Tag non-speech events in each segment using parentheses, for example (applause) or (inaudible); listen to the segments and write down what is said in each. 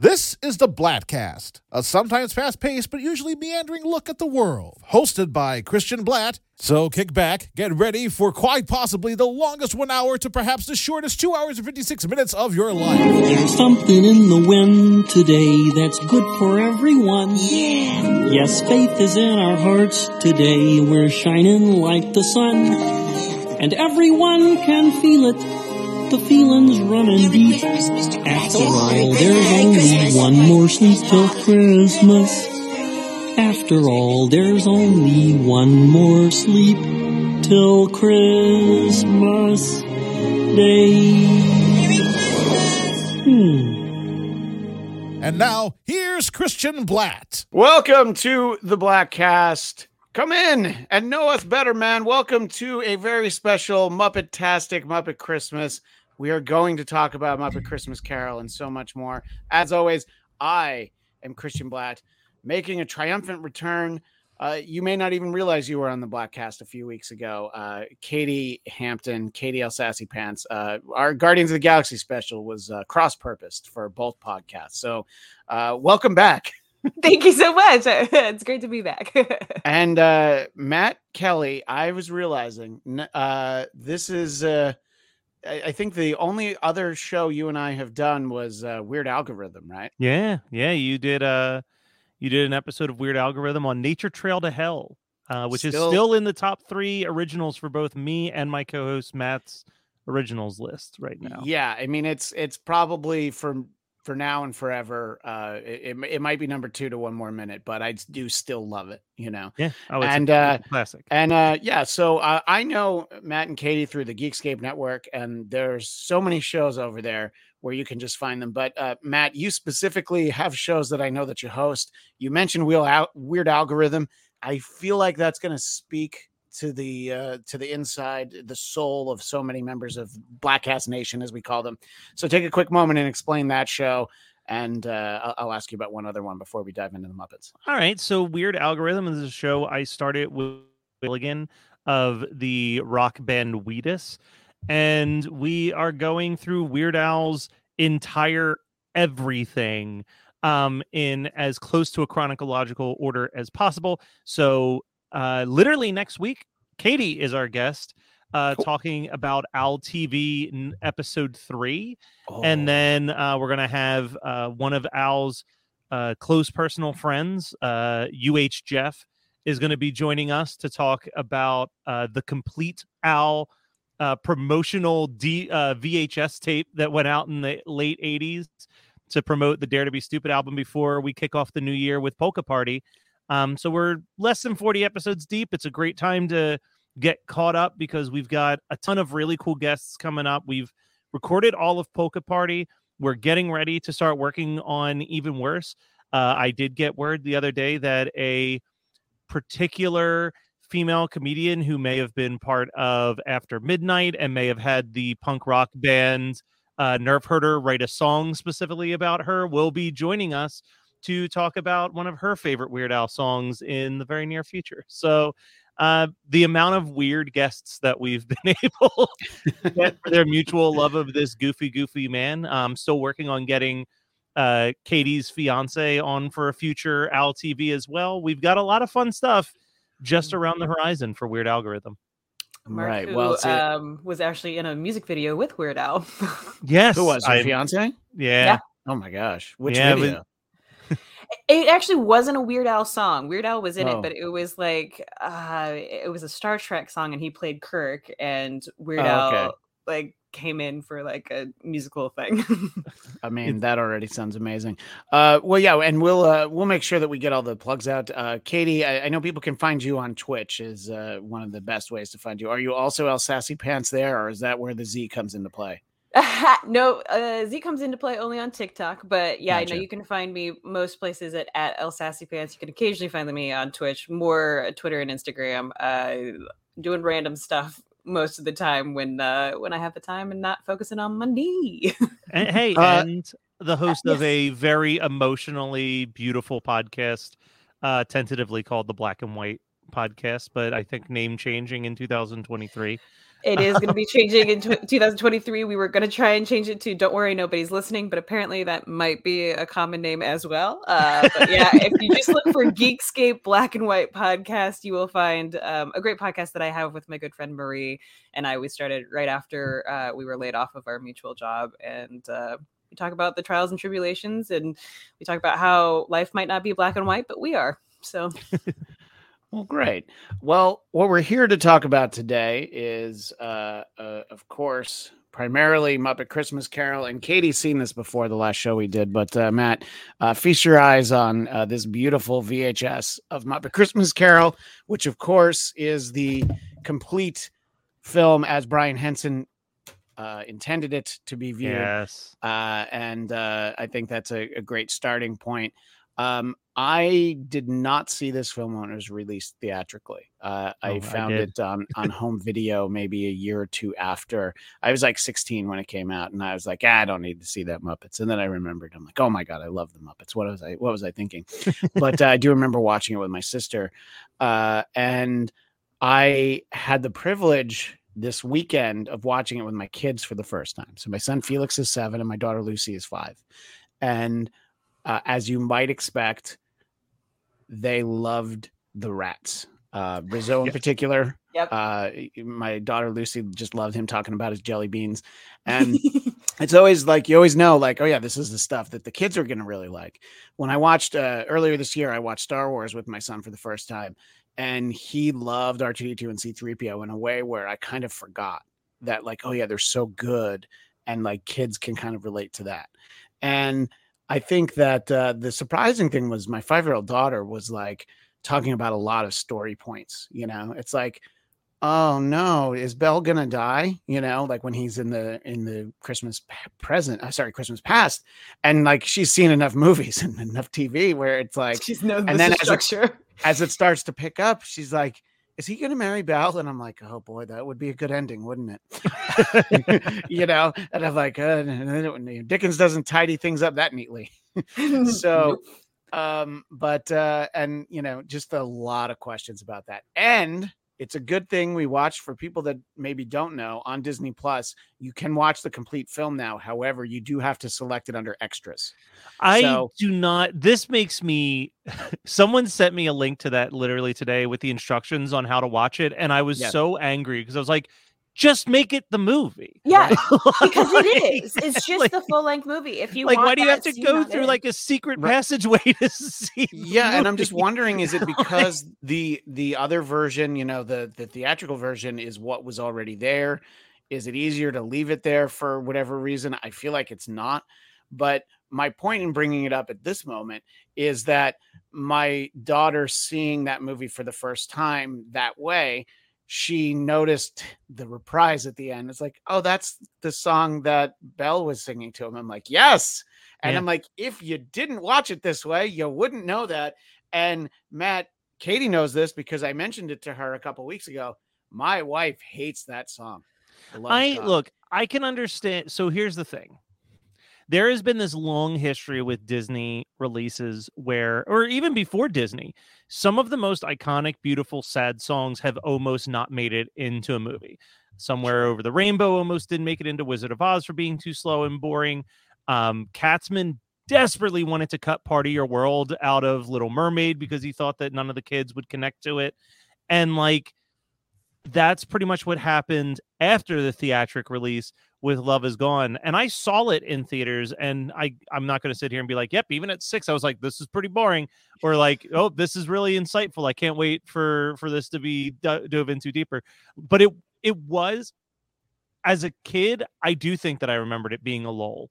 This is the Bladtcast, a sometimes fast paced but usually meandering look at the world, hosted by Christian Blatt. So kick back, get ready for quite possibly the longest one hour to perhaps the shortest two hours and 56 minutes of your life. There's something in the wind today that's good for everyone. Yeah. Yes, faith is in our hearts today. We're shining like the sun. And everyone can feel it. The feeling's running deep. After all, there's only one more sleep till Christmas. After all, there's only one more sleep till Christmas Day. Hmm. And now, here's Christian Blatt. Welcome to the Bladtcast. Come in and know us better, man. Welcome to a very special Muppet-tastic Muppet Christmas. We are going to talk about Muppet Christmas Carol and so much more. As always, I am Christian Blatt, making a triumphant return. Uh, you may not even realize you were on the Bladtcast a few weeks ago. Uh, Katie Hampton, Katie El Sassy Pants, uh, our Guardians of the Galaxy special was uh, cross purposed for both podcasts. So, uh, welcome back. (laughs) Thank you so much. (laughs) It's great to be back. (laughs) and uh, Matt Kelly, I was realizing this is I think the only other show you and I have done was uh, Weird Algorithm, right? Yeah, yeah. You did uh you did an episode of Weird Algorithm on Nature Trail to Hell, uh, which still... is still in the top three originals for both me and my co-host Matt's originals list right now. Yeah, I mean it's it's probably from for now and forever. Uh, it, it might be number two to one more minute, but I do still love it, you know? Yeah. Oh, and, uh, classic. And, uh, yeah, so uh, I know Matt and Katie through the Geekscape network, and there's so many shows over there where you can just find them. But uh, Matt, you specifically have shows that I know that you host. You mentioned Wheel Out Weird Algorithm. I feel like that's going to speak to the uh, to the inside, the soul of so many members of Bladtcast Nation, as we call them. So take a quick moment and explain that show, and uh, I'll, ask you about one other one before we dive into the Muppets. All right. So Weird Algorithm is a show I started with Milligan of the rock band Wheatus, and we are going through Weird Al's entire everything um in as close to a chronological order as possible so uh, literally next week, Katie is our guest, uh, cool. talking about Al TV episode three, oh. and then uh, we're gonna have uh, one of Al's uh, close personal friends, uh, UH Jeff, is going to be joining us to talk about uh, the complete Al uh, promotional D, uh, VHS tape that went out in the late '80s to promote the Dare to Be Stupid album before we kick off the new year with Polka Party. Um, so we're less than 40 episodes deep. It's a great time to get caught up because we've got a ton of really cool guests coming up. We've recorded all of Polka Party. We're getting ready to start working on even worse. Uh, I did get word the other day that a particular female comedian who may have been part of After Midnight and may have had the punk rock band uh, Nerf Herder write a song specifically about her will be joining us to talk about one of her favorite Weird Al songs in the very near future. So, uh, the amount of weird guests that we've (laughs) been able to get for their mutual love of this goofy, goofy man. I'm still working on getting uh, Katie's fiance on for a future Al TV as well. We've got a lot of fun stuff just mm. around the horizon for Weird Algorithm. Mark, right. Who, well, um, was actually in a music video with Weird Al. (laughs) yes. Who was your fiance? Yeah. yeah. Oh my gosh. Which yeah, video? It actually wasn't a Weird Al song. Weird Al was in oh. it, but it was like uh it was a Star Trek song and he played Kirk and Weird oh, Al okay. like came in for like a musical thing. (laughs) I mean, that already sounds amazing. Uh well yeah, and we'll uh we'll make sure that we get all the plugs out. Uh Katie, I, I know people can find you on Twitch is uh one of the best ways to find you. Are you also El Sassy Pants there, or is that where the Z comes into play? (laughs) no, uh, Z comes into play only on TikTok, but yeah, gotcha. I know you can find me most places at, at El Sassy Pants. You can occasionally find me on Twitch, more Twitter and Instagram, uh, doing random stuff most of the time when uh, when I have the time and not focusing on Monday. (laughs) and, hey, uh, and the host yes. of a very emotionally beautiful podcast, uh, tentatively called the Black and White podcast, but I think name changing in 2023. It is going to be changing in 2023. We were going to try and change it to "Don't worry, nobody's listening," but apparently that might be a common name as well. Uh, but yeah, if you just look for Geekscape Black and White podcast, you will find um, a great podcast that I have with my good friend Marie and I. We started right after uh, we were laid off of our mutual job, and uh, we talk about the trials and tribulations, and we talk about how life might not be black and white, but we are. So. (laughs) Well, great. Well, what we're here to talk about today is, uh, uh, of course, primarily Muppet Christmas Carol. And Katie's seen this before the last show we did, but uh, Matt, uh, feast your eyes on uh, this beautiful VHS of Muppet Christmas Carol, which, of course, is the complete film as Brian Henson uh, intended it to be viewed. Yes. Uh, and uh, I think that's a, a great starting point. Um, I did not see this film when it was released theatrically. Uh, oh, I found I it on, (laughs) on home video maybe a year or two after. I was like 16 when it came out, and I was like, ah, I don't need to see that Muppets. And then I remembered, I'm like, oh my god, I love the Muppets. What was I? What was I thinking? (laughs) but uh, I do remember watching it with my sister, uh, and I had the privilege this weekend of watching it with my kids for the first time. So my son Felix is seven, and my daughter Lucy is five, and uh, as you might expect, they loved the rats. Uh, Rizzo in particular. Yep. Uh, my daughter Lucy just loved him talking about his jelly beans, (laughs) and it's always like you always know, like, oh yeah, this is the stuff that the kids are gonna really like. When I watched uh, earlier this year, I watched Star Wars with my son for the first time, and he loved R2D2 and C3PO in a way where I kind of forgot that, like, oh yeah, they're so good, and like kids can kind of relate to that, and I think that uh, the surprising thing was my five year old daughter was like talking about a lot of story points. You know, it's like, oh no, is Belle gonna die? You know, like when he's in the in the Christmas present, uh, sorry, Christmas past, and like she's seen enough movies (laughs) and enough TV where it's like she's known and then as it, as it starts to pick up, she's like, is he going to marry Belle? And I'm like, oh boy, that would be a good ending, wouldn't it? (laughs) (laughs) you know, and I'm like, uh, Dickens doesn't tidy things up that neatly. (laughs) so, um, but, uh, and, you know, just a lot of questions about that. And it's a good thing we watched for people that maybe don't know on Disney Plus. You can watch the complete film now. However, you do have to select it under extras. I so, do not. This makes me. (laughs) Someone sent me a link to that literally today with the instructions on how to watch it, and I was yes. so angry because I was like, just make it the movie. (laughs) Yeah, (laughs) because it is. It's just like, the full length movie. If you like, why do you have to go through like a secret right. passageway (laughs) to see? Yeah, and I'm just wondering, is it because the the other version, you know, the the theatrical version is what was already there? Is it easier to leave it there for whatever reason? I feel like it's not. But my point in bringing it up at this moment is that my daughter seeing that movie for the first time that way she noticed the reprise at the end. It's like, oh, that's the song that Belle was singing to him. I'm like, yes. And yeah. I'm like, if you didn't watch it this way, you wouldn't know that. And Matt, Katie knows this because I mentioned it to her a couple weeks ago. My wife hates that song. I look, I can understand. So here's the thing there has been this long history with Disney releases where, or even before Disney, some of the most iconic, beautiful, sad songs have almost not made it into a movie. Somewhere Over the Rainbow almost didn't make it into Wizard of Oz for being too slow and boring. Um, Katzman desperately wanted to cut Part of Your World out of Little Mermaid because he thought that none of the kids would connect to it. And like, that's pretty much what happened after the theatric release with Love Is Gone. And I saw it in theaters, and I I'm not going to sit here and be like, yep, even at six, I was like, this is pretty boring, or like, oh, this is really insightful. I can't wait for for this to be dove into deeper. But it it was as a kid, I do think that I remembered it being a lull.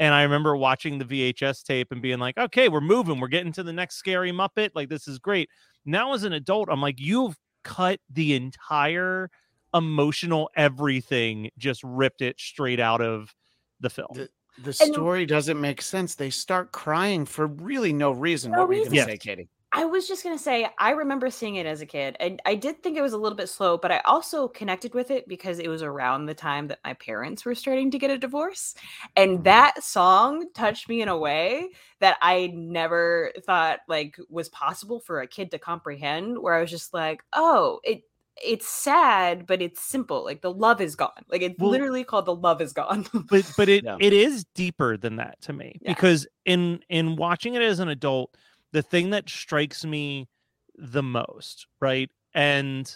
And I remember watching the VHS tape and being like, okay, we're moving. We're getting to the next scary Muppet. Like, this is great. Now, as an adult, I'm like, you've cut the entire emotional everything just ripped it straight out of the film. The, the story and, doesn't make sense. They start crying for really no reason. No what were you going to yes. say, Katie? I was just going to say, I remember seeing it as a kid, and I did think it was a little bit slow, but I also connected with it because it was around the time that my parents were starting to get a divorce. And mm-hmm. that song touched me in a way that I never thought like was possible for a kid to comprehend, where I was just like, oh, it it's sad, but it's simple. Like the love is gone. Like it's well, literally called the love is gone. but but it (laughs) yeah. it is deeper than that to me yeah. because in in watching it as an adult, the thing that strikes me the most, right? And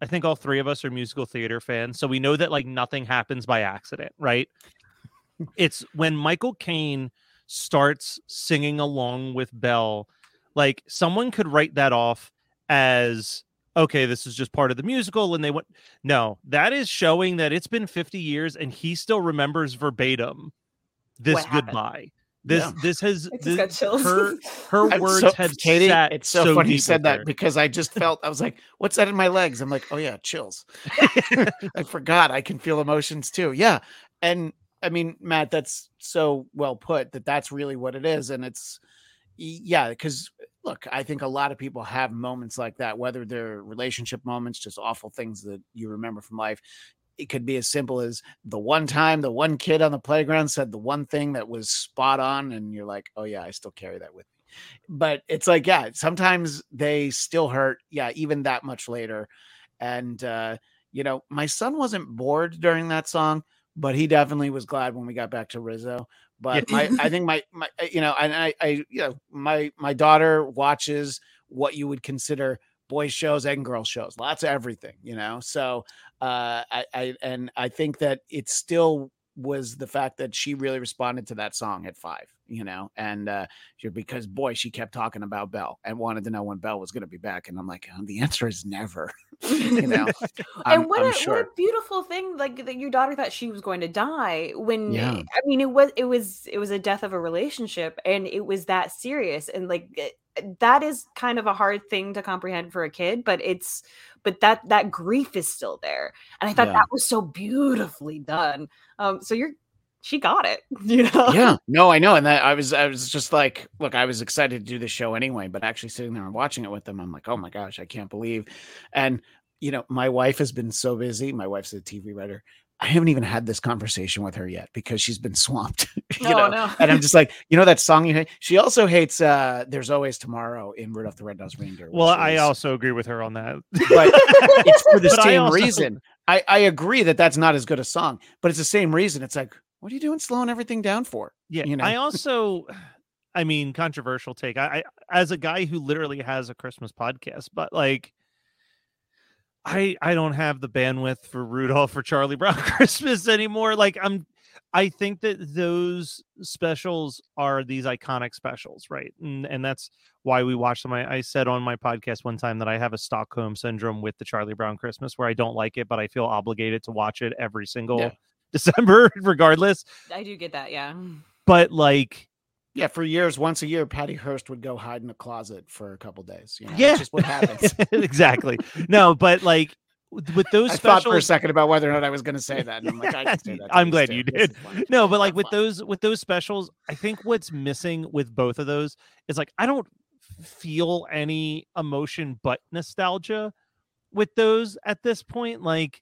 I think all three of us are musical theater fans, so we know that like nothing happens by accident, right? it's when Michael Caine starts singing along with Belle, like someone could write that off as okay, this is just part of the musical. And they went, no, that is showing that it's been 50 years and he still remembers verbatim this goodbye. This yeah. this has this, her (laughs) her words so, have Katie. it's so, so funny you said that because I just felt I was like, "What's that in my legs?" I'm like, "Oh yeah, chills." (laughs) (laughs) I forgot I can feel emotions too. Yeah, and I mean, Matt, that's so well put that that's really what it is, and it's yeah, because look, I think a lot of people have moments like that, whether they're relationship moments, just awful things that you remember from life. It could be as simple as the one time the one kid on the playground said the one thing that was spot on, and you're like, oh, yeah, I still carry that with me. But it's like, yeah, sometimes they still hurt. Yeah, even that much later. And, uh, you know, my son wasn't bored during that song, but he definitely was glad when we got back to Rizzo. But my, I think my, my, uh, you know, and I, I, you know, my, my daughter watches what you would consider boys shows and girl shows, lots of everything, you know? So, uh, I, I, and I think that it still was the fact that she really responded to that song at five, you know, and uh, because boy, she kept talking about Belle and wanted to know when Belle was going to be back, and I'm like, oh, the answer is never, (laughs) you know. (laughs) and what, a, sure. what a beautiful thing, like that your daughter thought she was going to die when yeah. I mean, it was it was it was a death of a relationship, and it was that serious, and like that is kind of a hard thing to comprehend for a kid, but it's but that that grief is still there and i thought yeah. that was so beautifully done um so you're she got it (laughs) you know yeah no i know and that i was i was just like look i was excited to do the show anyway but actually sitting there and watching it with them i'm like oh my gosh i can't believe and you know my wife has been so busy my wife's a tv writer I haven't even had this conversation with her yet because she's been (laughs) swamped. (laughs) you oh, know, no. and I'm just like, you know, that song you hate. She also hates uh There's Always Tomorrow in Rudolph the Red-Nosed Reindeer. Well, is, I also agree with her on that. But it's for the same I also... reason. I, I agree that that's not as good a song, but it's the same reason. It's like, what are you doing slowing everything down for? Yeah. You know, I (laughs) also (sighs) I mean, controversial take. I, I as a guy who literally has a Christmas podcast, but like I I don't have the bandwidth for Rudolph or Charlie Brown (laughs) Christmas anymore. Like I'm I think that those specials are these iconic specials, right? And and that's why we watch them. I, I said on my podcast one time that I have a Stockholm syndrome with the Charlie Brown Christmas where I don't like it, but I feel obligated to watch it every single yeah. December, (laughs) regardless. I do get that, yeah. But like yeah, for years, once a year, Patty Hearst would go hide in a closet for a couple days. You know, yeah, just what happens. (laughs) exactly. No, but like with those I specials, thought for a second about whether or not I was going to say that. And I'm like, I can say that. (laughs) I'm glad you did. No, but like with those with those specials, I think what's missing with both of those is like I don't feel any emotion but nostalgia with those at this point. Like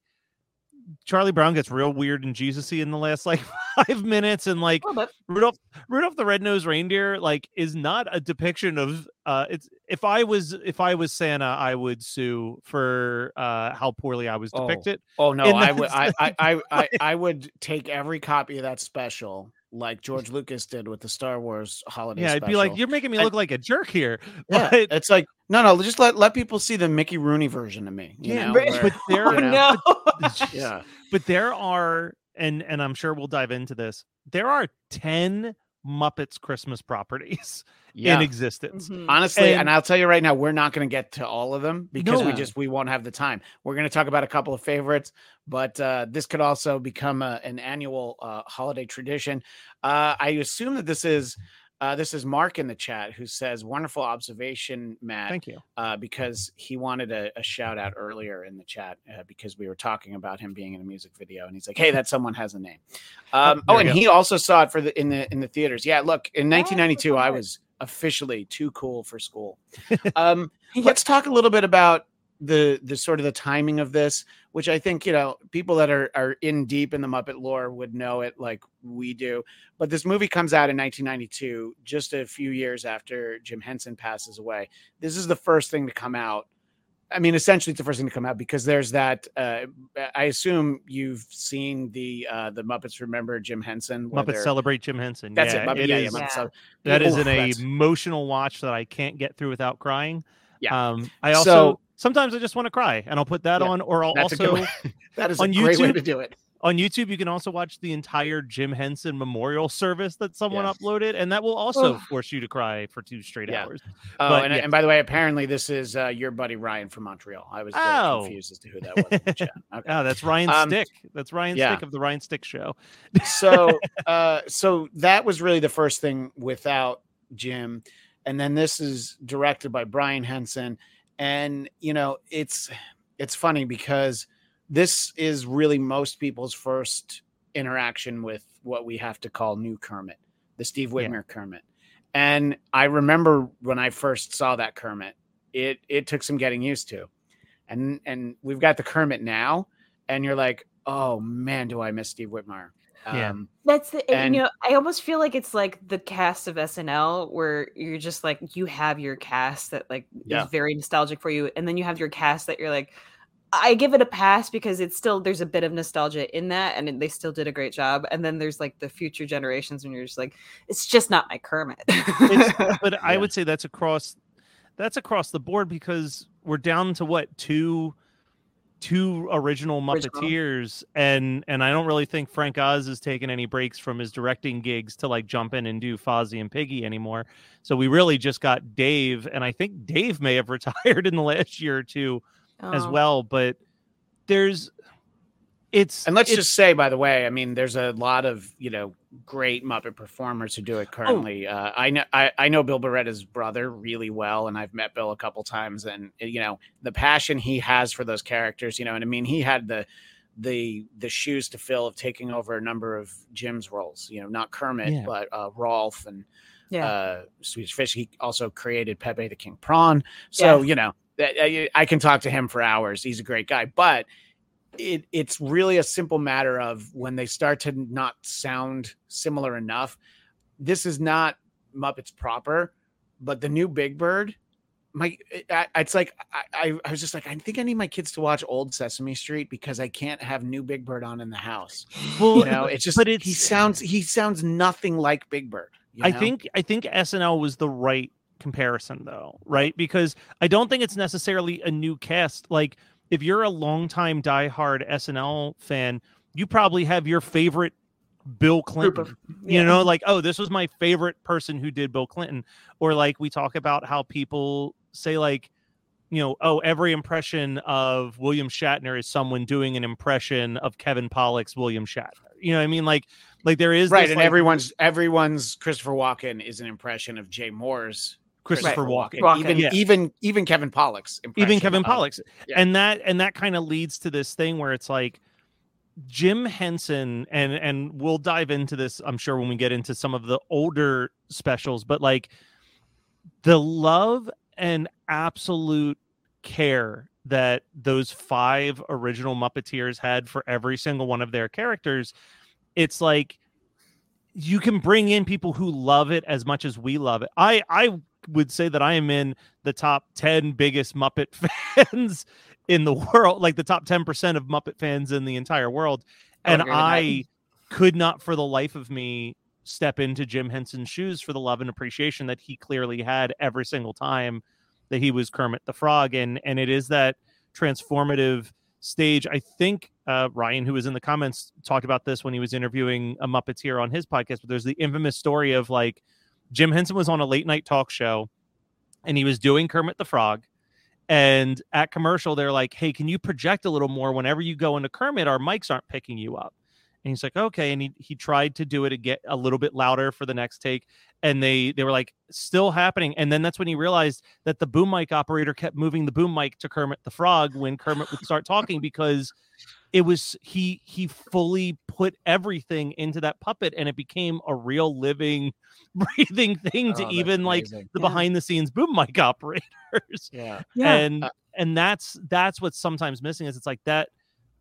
Charlie Brown gets real weird and Jesusy in the last like (laughs) five minutes, and like Rudolph Rudolph the Red-Nosed Reindeer like is not a depiction of uh it's if I was if I was Santa, I would sue for uh how poorly I was oh. depicted. Oh, oh no, I would I, I, (laughs) I I I would take every copy of that special like George Lucas did with the Star Wars holiday. Yeah, I'd be like, you're making me look and, like a jerk here. (laughs) Yeah, but... it's like no, no, just let let people see the Mickey Rooney version of me. yeah, know, where, but (laughs) there, oh, no. but, (laughs) yeah, but there are, and and I'm sure we'll dive into this. There are ten Muppets Christmas properties (laughs) yeah. in existence. Mm-hmm. Honestly, and, and, I'll tell you right now, we're not going to get to all of them because no. we just we won't have the time. We're going to talk about a couple of favorites, but uh, this could also become a, an annual uh, holiday tradition. Uh, I assume that this is uh, this is Mark in the chat who says, "Wonderful observation, Matt." Thank you. Uh, because he wanted a, a, shout out earlier in the chat uh, because we were talking about him being in a music video, and he's like, "Hey, that someone has a name." Oh, um, oh, and he also saw it for the in the in the theaters. Yeah, look, in 1992, I was officially too cool for school. (laughs) Um, let's talk a little bit about the the sort of the timing of this, which I think you know people that are are in deep in the Muppet lore would know it like we do. But this movie comes out in 1992, just a few years after Jim Henson passes away. This is the first thing to come out I mean, essentially, it's the first thing to come out because there's that. Uh, I assume you've seen the uh, the Muppets Remember Jim Henson. Muppets Celebrate Jim Henson. That's yeah, it. Muppet, it yeah, is- yeah, Cele- that is an emotional watch that I can't get through without crying. Yeah. Um, I also So- sometimes I just want to cry, and I'll put that Yeah, on, or I'll That's a good also (laughs) that is a on great way YouTube- to do it. on YouTube, you can also watch the entire Jim Henson memorial service that someone Yeah. uploaded, and that will also Oh. force you to cry for two straight Yeah. hours. Oh, But and, yeah. and by the way, apparently this is uh, your buddy Ryan from Montreal. I was Oh. confused as to who that was. in the chat. (laughs) Okay. Ah, that's Ryan Um, Stick. That's Ryan. Stick of the Ryan Stick Show. so (laughs) uh so that was really the first thing without jim and then this is directed by brian henson and you know it's it's funny because this is really most people's first interaction with what we have to call new kermit the steve Yeah. kermit. And i remember when i first saw that kermit it it took some getting used to. And and we've got the kermit now and you're like oh man do i miss steve whitmire Yeah. um, That's the and, And- you know I almost feel like it's like the cast of SNL where you're just like you have your cast that like Yeah. is very nostalgic for you, and then you have your cast that you're like. I give it a pass because it's still there's a bit of nostalgia in that, and they still did a great job. And then there's like the future generations when you're just like, it's just not my Kermit. It's- (laughs) but I would say that's across that's across the board because we're down to what two two original. Muppeteers and and I don't really think Frank Oz has taken any breaks from his directing gigs to like jump in and do Fozzie and Piggy anymore. So we really just got Dave and I think Dave may have (laughs) retired in the last year or two as Oh. well, but there's it's And let's it's- just say, by the way, I mean, there's a lot of you know great Muppet performers who do Oh. it currently. Uh, I know I, I know Bill Barretta's brother really well, and I've met Bill a couple times, and uh, you know the passion he has for those characters. You know, and I mean, he had the the the shoes to fill of taking over a number of Jim's roles. You know, not Kermit, Yeah. but uh, Rowlf and yeah. uh, Swedish Fish. He also created Pepe the King Prawn. So Yeah. you know, I, I can talk to him for hours. He's a great guy, but it it's really a simple matter of when they start to not sound similar enough. This is not Muppets proper, but the new Big Bird. My, I, it's like I, I, was just like I think I need my kids to watch Old Sesame Street because I can't have New Big Bird on in the house. well, You know, it's just but he sounds he sounds nothing like Big Bird. you I think I think SNL was the right comparison though, right? Because I don't think it's necessarily a new cast. Like if you're a longtime diehard SNL fan, you probably have your favorite Bill Clinton. of- You know, like, oh, this was my favorite person who did Bill Clinton. Or like we talk about how people say like, you know, oh, every impression of William Shatner is someone doing an impression of Kevin Pollak's William Shatner. You know what I mean? Like like there is right this, and like, everyone's everyone's christopher walken is an impression of jay mohr's Christopher Right. Walken. Walken. even Yeah. even even kevin pollak's even Kevin Pollak's, yeah. and that and that kind of leads to this thing where it's like Jim Henson, and and we'll dive into this, I'm sure, when we get into some of the older specials, but like the love and absolute care that those five original Muppeteers had for every single one of their characters, it's like you can bring in people who love it as much as we love it. I I would say that I am in the top 10 biggest Muppet (laughs) fans in the world, like the top 10% of Muppet fans in the entire world. I And agree with that. I could not for the life of me step into Jim Henson's shoes for the love and appreciation that he clearly had every single time that he was Kermit the Frog. And and it is that transformative stage. I think uh, Ryan, who was in the comments, talked about this when he was interviewing a Muppeteer on his podcast. But there's the infamous story of like Jim Henson was on a late night talk show and he was doing Kermit the Frog. And at commercial, they're like, hey, can you project a little more? Whenever you go into Kermit, our mics aren't picking you up. And he's like, okay. And he, he tried to do it again a little bit louder for the next take. And they they were like, still happening. And then that's when he realized that the boom mic operator kept moving the boom mic to Kermit the Frog when Kermit would start talking because it was he he fully put everything into that puppet and it became a real living (laughs) breathing thing Oh, to that's even like amazing. the Yeah. behind the scenes boom mic (laughs) operators yeah Yeah. and Uh, and that's that's what's sometimes missing is it's like that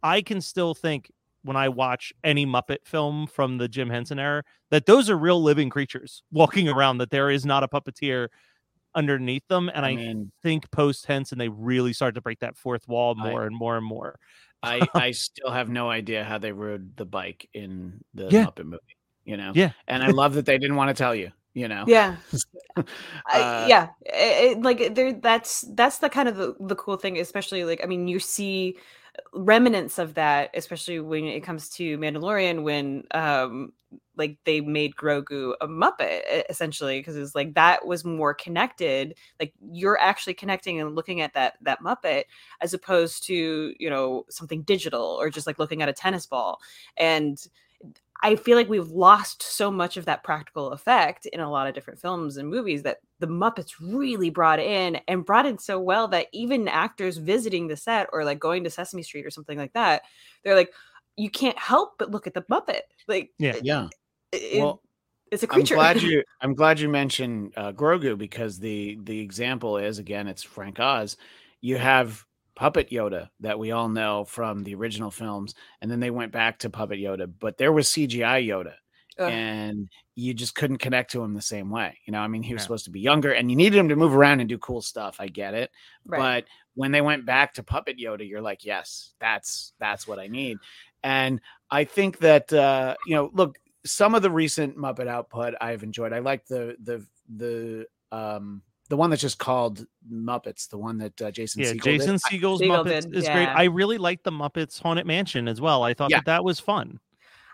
i can still think when i watch any muppet film from the jim henson era that those are real living creatures (laughs) walking around that there is not a puppeteer underneath them. And I, I mean, think post Henson and they really start to break that fourth wall more I, and more and more. I, (laughs) I still have no idea how they rode the bike in the yeah. Muppet movie, you know? Yeah. And I love that they didn't want to tell you you know yeah (laughs) uh, I, yeah it, it, like there that's that's the kind of the, the cool thing especially like i mean you see remnants of that especially when it comes to mandalorian when um like they made grogu a muppet essentially because it's like that was more connected like you're actually connecting and looking at that that muppet as opposed to you know something digital or just like looking at a tennis ball. And I feel like we've lost so much of that practical effect in a lot of different films and movies that the Muppets really brought in and brought in so well that even actors visiting the set or like going to Sesame Street or something like that, they're like, you can't help but look at the Muppet. Like, yeah, yeah. It, well, it's a creature. I'm glad you. (laughs) I'm glad you mentioned uh, Grogu because the the example is again, it's Frank Oz. You have Puppet Yoda that we all know from the original films, and then they went back to Puppet Yoda, but there was CGI Yoda. Ugh. And you just couldn't connect to him the same way. You know, I mean, he was yeah. supposed to be younger and you needed him to move around and do cool stuff. I get it. Right. But when they went back to Puppet Yoda, you're like, yes, that's that's what I need. And I think that uh, you know, look, some of the recent Muppet output I've enjoyed. I like the the the um the one that's just called Muppets, the one that uh, Jason yeah, Segel Jason did. Segel's Muppets did, is yeah. great. I really like the Muppets Haunted Mansion as well. I thought yeah. that that was fun.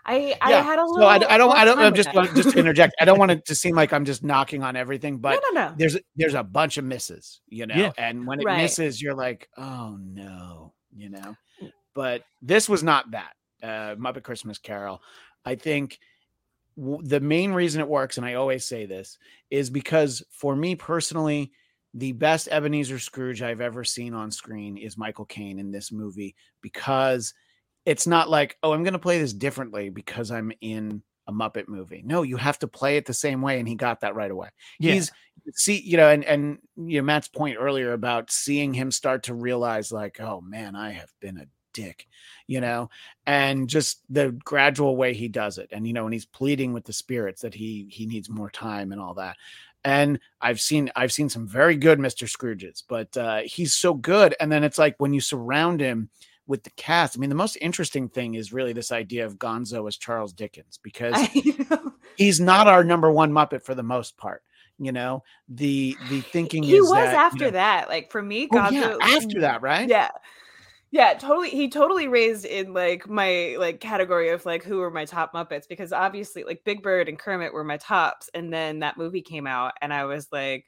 I, I yeah. had a little. So I, I don't. I don't. I'm just just to interject. I don't want it to seem like I'm just knocking on everything, but no, no, no. there's there's a bunch of misses, you know. Yeah. And when it right. misses, you're like, oh no, you know. Mm. But this was not that. Uh, Muppet Christmas Carol. I think the main reason it works, and I always say this, is because for me personally, the best Ebenezer Scrooge I've ever seen on screen is Michael Caine in this movie because it's not like, oh, I'm going to play this differently because I'm in a Muppet movie. No, you have to play it the same way, and he got that right away. Yeah. He's see, you know, and and you know Matt's point earlier about seeing him start to realize, like, oh man, I have been a dick, you know, and just the gradual way he does it. And, you know, and he's pleading with the spirits that he, he needs more time and all that. And I've seen, I've seen some very good Mr. Scrooges, but uh, he's so good. And then it's like when you surround him with the cast, I mean, the most interesting thing is really this idea of Gonzo as Charles Dickens, (laughs) because he's not our number one Muppet for the most part you know the the thinking he was that, after you know, that like for me Gonzo, oh, yeah, after that right yeah yeah totally he totally raised in like my like category of like who were my top muppets because obviously like big bird and kermit were my tops and then that movie came out and i was like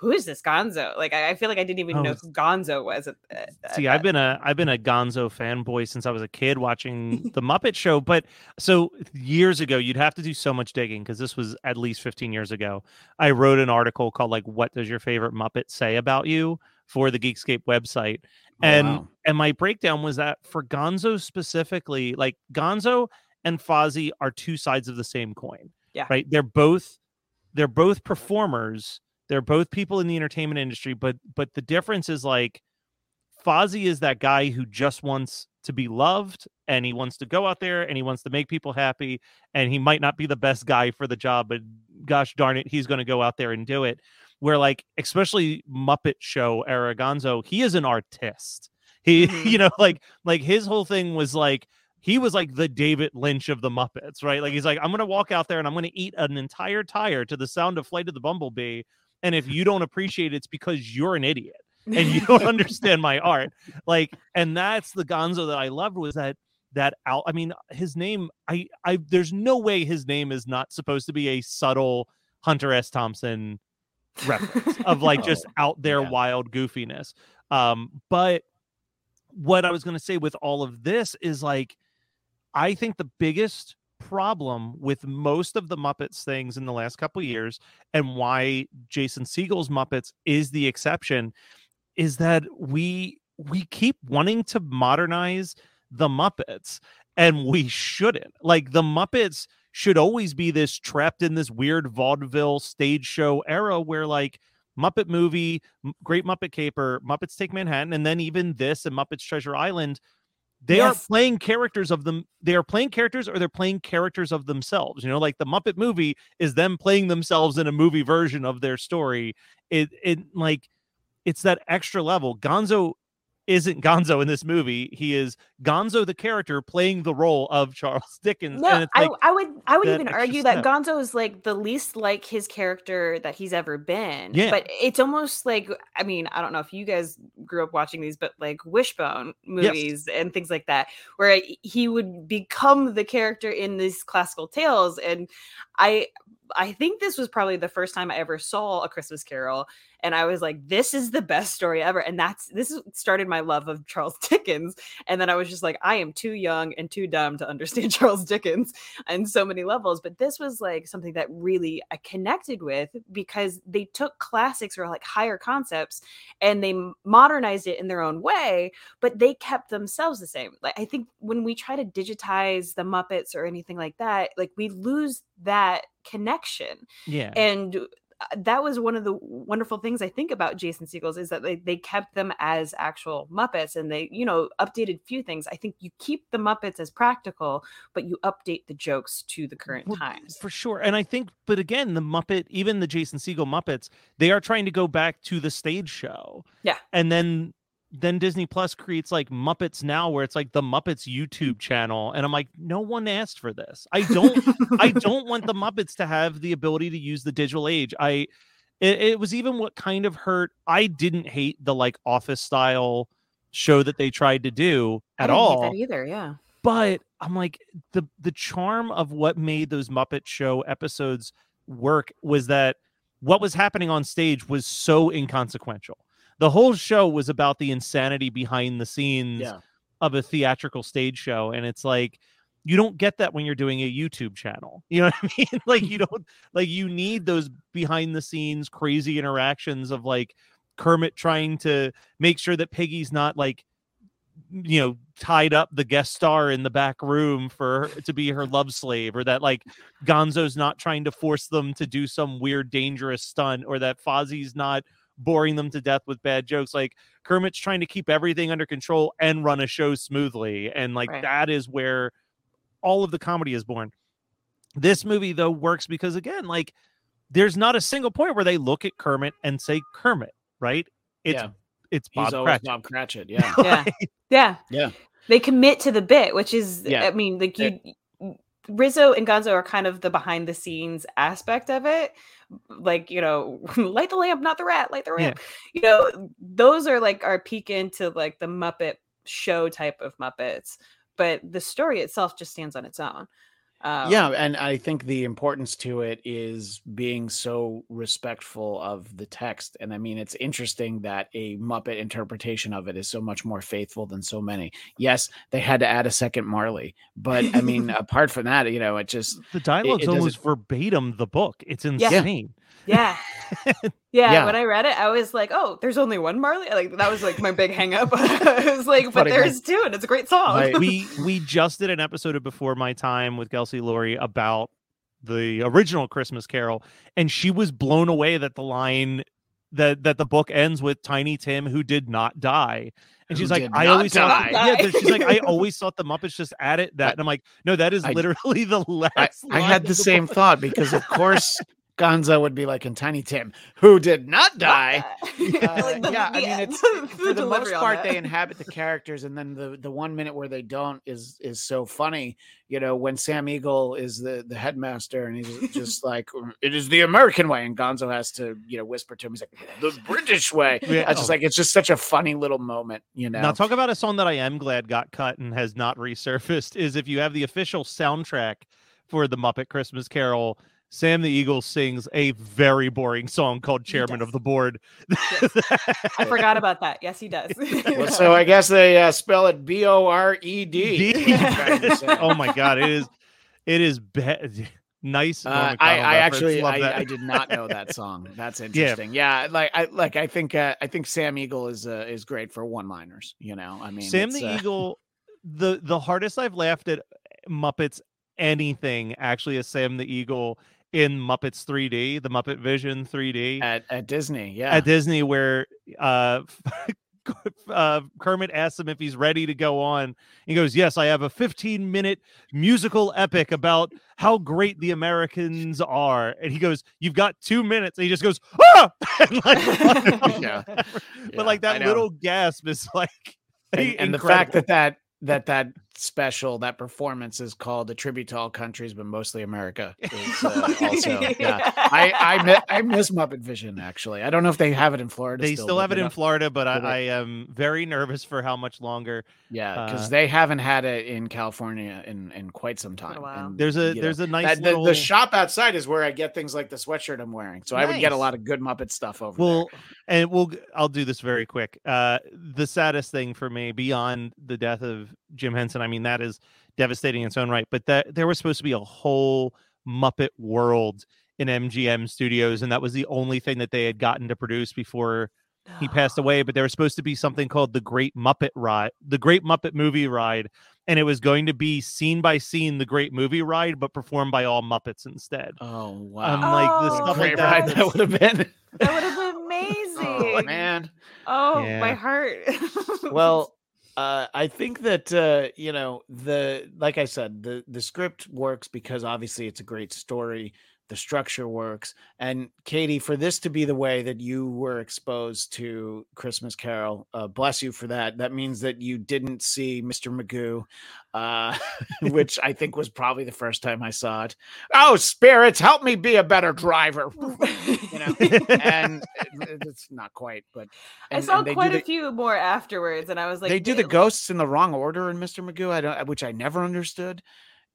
who is this gonzo? Like i, I feel like i didn't even oh. know who gonzo was at, at see i've been a i've been a gonzo fanboy since i was a kid watching (laughs) the muppet show but so years ago you'd have to do so much digging because this was at least 15 years ago. I wrote an article called like what does your favorite muppet say about you? for the geekscape website Oh, and wow. and my breakdown was that for Gonzo specifically, like Gonzo and Fozzie are two sides of the same coin. Yeah. Right. They're both they're both performers. They're both people in the entertainment industry, but but the difference is like Fozzie is that guy who just wants to be loved and he wants to go out there and he wants to make people happy and he might not be the best guy for the job, but gosh darn it, he's going to go out there and do it where like especially Muppet Show era Gonzo, he is an artist. He, (laughs) mm-hmm. you know, like like his whole thing was like he was like the David Lynch of the Muppets, right? Like he's like, I'm gonna walk out there and I'm gonna eat an entire tire to the sound of Flight of the Bumblebee, and if you don't appreciate it, it's because you're an idiot and you don't (laughs) understand my art. Like, and that's the Gonzo that I loved was that that out. I mean, his name, I, I, there's no way his name is not supposed to be a subtle Hunter S. Thompson reference (laughs) of like just oh, out there yeah. wild goofiness. Um, but what I was going to say with all of this is like, I think the biggest problem with most of the Muppets things in the last couple years, and why Jason Segel's Muppets is the exception, is that we we keep wanting to modernize the Muppets, and we shouldn't. Like the Muppets should always be this trapped in this weird vaudeville stage show era where like Muppet movie, Great Muppet Caper, Muppets Take Manhattan, and then even this and Muppets Treasure Island, they Yes. are playing characters of them they are playing characters or they're playing characters of themselves you know like the muppet movie is them playing themselves in a movie version of their story it it like it's that extra level gonzo isn't gonzo in this movie he is gonzo the character playing the role of charles (laughs) dickens No, and it's like I, I would I would even argue that step. Gonzo is like the least like his character that he's ever been. Yeah. But it's almost like I mean, I don't know if you guys grew up watching these, but like Wishbone movies and things like that, where he would become the character in these classical tales. And I I think this was probably the first time I ever saw a Christmas Carol, and I was like, "This is the best story ever." And that's this started my love of Charles (laughs) Dickens. And then I was just like, "I am too young and too dumb to understand (laughs) Charles Dickens on so many levels." But this was like something that really I connected with because they took classics or like higher concepts and they modernized it in their own way, but they kept themselves the same. Like I think when we try to digitize the Muppets or anything like that, like we lose that connection yeah and uh, that was one of the wonderful things I think about Jason Segels is that they, they kept them as actual Muppets and they, you know, updated few things. I think you keep the Muppets as practical, but you update the jokes to the current Well, times. for sure and i think but again the muppet even the jason segel muppets they are trying to go back to the stage show Yeah. and then then disney plus creates like muppets now where it's like the muppets youtube channel and i'm like no one asked for this i don't i (laughs) don't want the muppets to have the ability to use the digital age i it, it was even what kind of hurt i didn't hate the like office style show that they tried to do at all that either. Yeah. but I'm like the the charm of what made those Muppet Show episodes work was that what was happening on stage was so inconsequential. The whole show was about the insanity behind the scenes Yeah. of a theatrical stage show, and it's like you don't get that when you're doing a YouTube channel. (laughs) You know what I mean? (laughs) like you (laughs) don't like you need those behind the scenes crazy interactions of like Kermit trying to make sure that Piggy's not like you know tied up the guest star in the back room for to be her love slave or that like gonzo's not trying to force them to do some weird dangerous stunt or that fozzie's not boring them to death with bad jokes like kermit's trying to keep everything under control and run a show smoothly and like Right. that is where all of the comedy is born this movie though works because again like there's not a single point where they look at kermit and say kermit right it's Yeah. it's He's bob always Cratchit. Bob Cratchit. (laughs) Yeah. Yeah. yeah. Yeah. They commit to the bit, which is, Yeah. I mean, like you, Rizzo and Gonzo are kind of the behind the scenes aspect of it. Like, you know, (laughs) light the lamp, not the rat, light the Yeah. lamp. You know, those are like our peek into like the Muppet show type of Muppets. But the story itself just stands on its own. Um, yeah, and I think the importance to it is being so respectful of the text. And I mean, it's interesting that a Muppet interpretation of it is so much more faithful than so many. Yes, they had to add a second Marley, but I mean, (laughs) apart from that, you know, it just The dialogue's doesn't- almost verbatim the book. It's Yeah. insane. Yeah. (laughs) yeah. Yeah. When I read it, I was like, oh, there's only one Marley. Like that was like my big hang up. (laughs) I was like, but there's two, and it's a great song. Right. (laughs) we we just did an episode of Before My Time with Kelsey Laurie about the original Christmas Carol, and she was blown away that the line that that the book ends with Tiny Tim who did not die. And Who she's like, I always thought, yeah, she's like, I always thought the Muppets just added that. And I'm like, no, that is I- literally the last. I, I had of the same book. thought because, of course, Gonzo would be like in Tiny Tim, who did not die. (laughs) Uh, Like the- yeah, I mean, (laughs) it's for the most part they (laughs) inhabit the characters, and then the the one minute where they don't is is so funny. You know, when Sam Eagle is the the headmaster, and he's just like, "It is the American way," and Gonzo has to you know whisper to him, he's like, "The British way." Yeah. I just like it's just such a funny little moment. You know, Now, talk about a song that I am glad got cut and has not resurfaced is if you have the official soundtrack for the Muppet Christmas Carol, Sam the Eagle sings a very boring song called Chairman of the Board. I (laughs) forgot about that. Yes, he does. (laughs) (laughs) Well, so I guess they uh, spell it B O R E D. oh my god, it is it is be- nice. Uh, I, I actually Love I, that. I did not know that song. That's interesting. Yeah, yeah like I like I think uh, I think Sam Eagle is uh, is great for one liners. You know, I mean, Sam the uh, Eagle. The the hardest I've laughed at Muppets anything actually is Sam the Eagle in Muppets 3D, the Muppet Vision 3D. at at Disney. Yeah, at Disney where uh (laughs) uh, Kermit asks him if he's ready to go on. He goes, "Yes, I have a 15 minute musical epic about how great the Americans are." And he goes, "You've got two minutes." And he just goes, "Ah!" (laughs) like, (laughs) yeah. But like that little gasp is like, and, and the fact that that that that special that performance is called a tribute to all countries but mostly america (laughs) is, uh, also yeah. i i miss, I miss muppet vision actually. I don't know if they have it in florida they still, still have it in florida but I, I, am very nervous for how much longer yeah because uh, they haven't had it in california in in quite some time and, there's a there's know, a nice that, little... the, the, shop outside is where i get things like the sweatshirt i'm wearing so nice. i would get a lot of good muppet stuff over well there. and we'll i'll do this very quick. Uh the saddest thing for me beyond the death of jim henson i mean that is devastating in its own right. But that there was supposed to be a whole Muppet world in MGM Studios, and that was the only thing that they had gotten to produce before he passed away. But there was supposed to be something called the Great Muppet Ride, the Great Muppet Movie Ride, and it was going to be scene by scene the Great Movie Ride, but performed by all Muppets instead. Oh um, wow! I'm like the oh, stuff like that. (laughs) that would have been. That would have been amazing. oh, man. Oh yeah. my heart. (laughs) well, uh, I think that uh, you know the like I said the the script works because obviously it's a great story the structure works. And Katie, for this to be the way that you were exposed to Christmas Carol, uh, bless you for that. That means that you didn't see Mr. Magoo, uh, (laughs) which I think was probably the first time I saw it. Oh, spirits, help me be a better driver. (laughs) (laughs) you know, and it's not quite, but and, I saw quite a the, few more afterwards, and I was like, they do the ghosts in the wrong order in Mr. Magoo. I don't, which I never understood.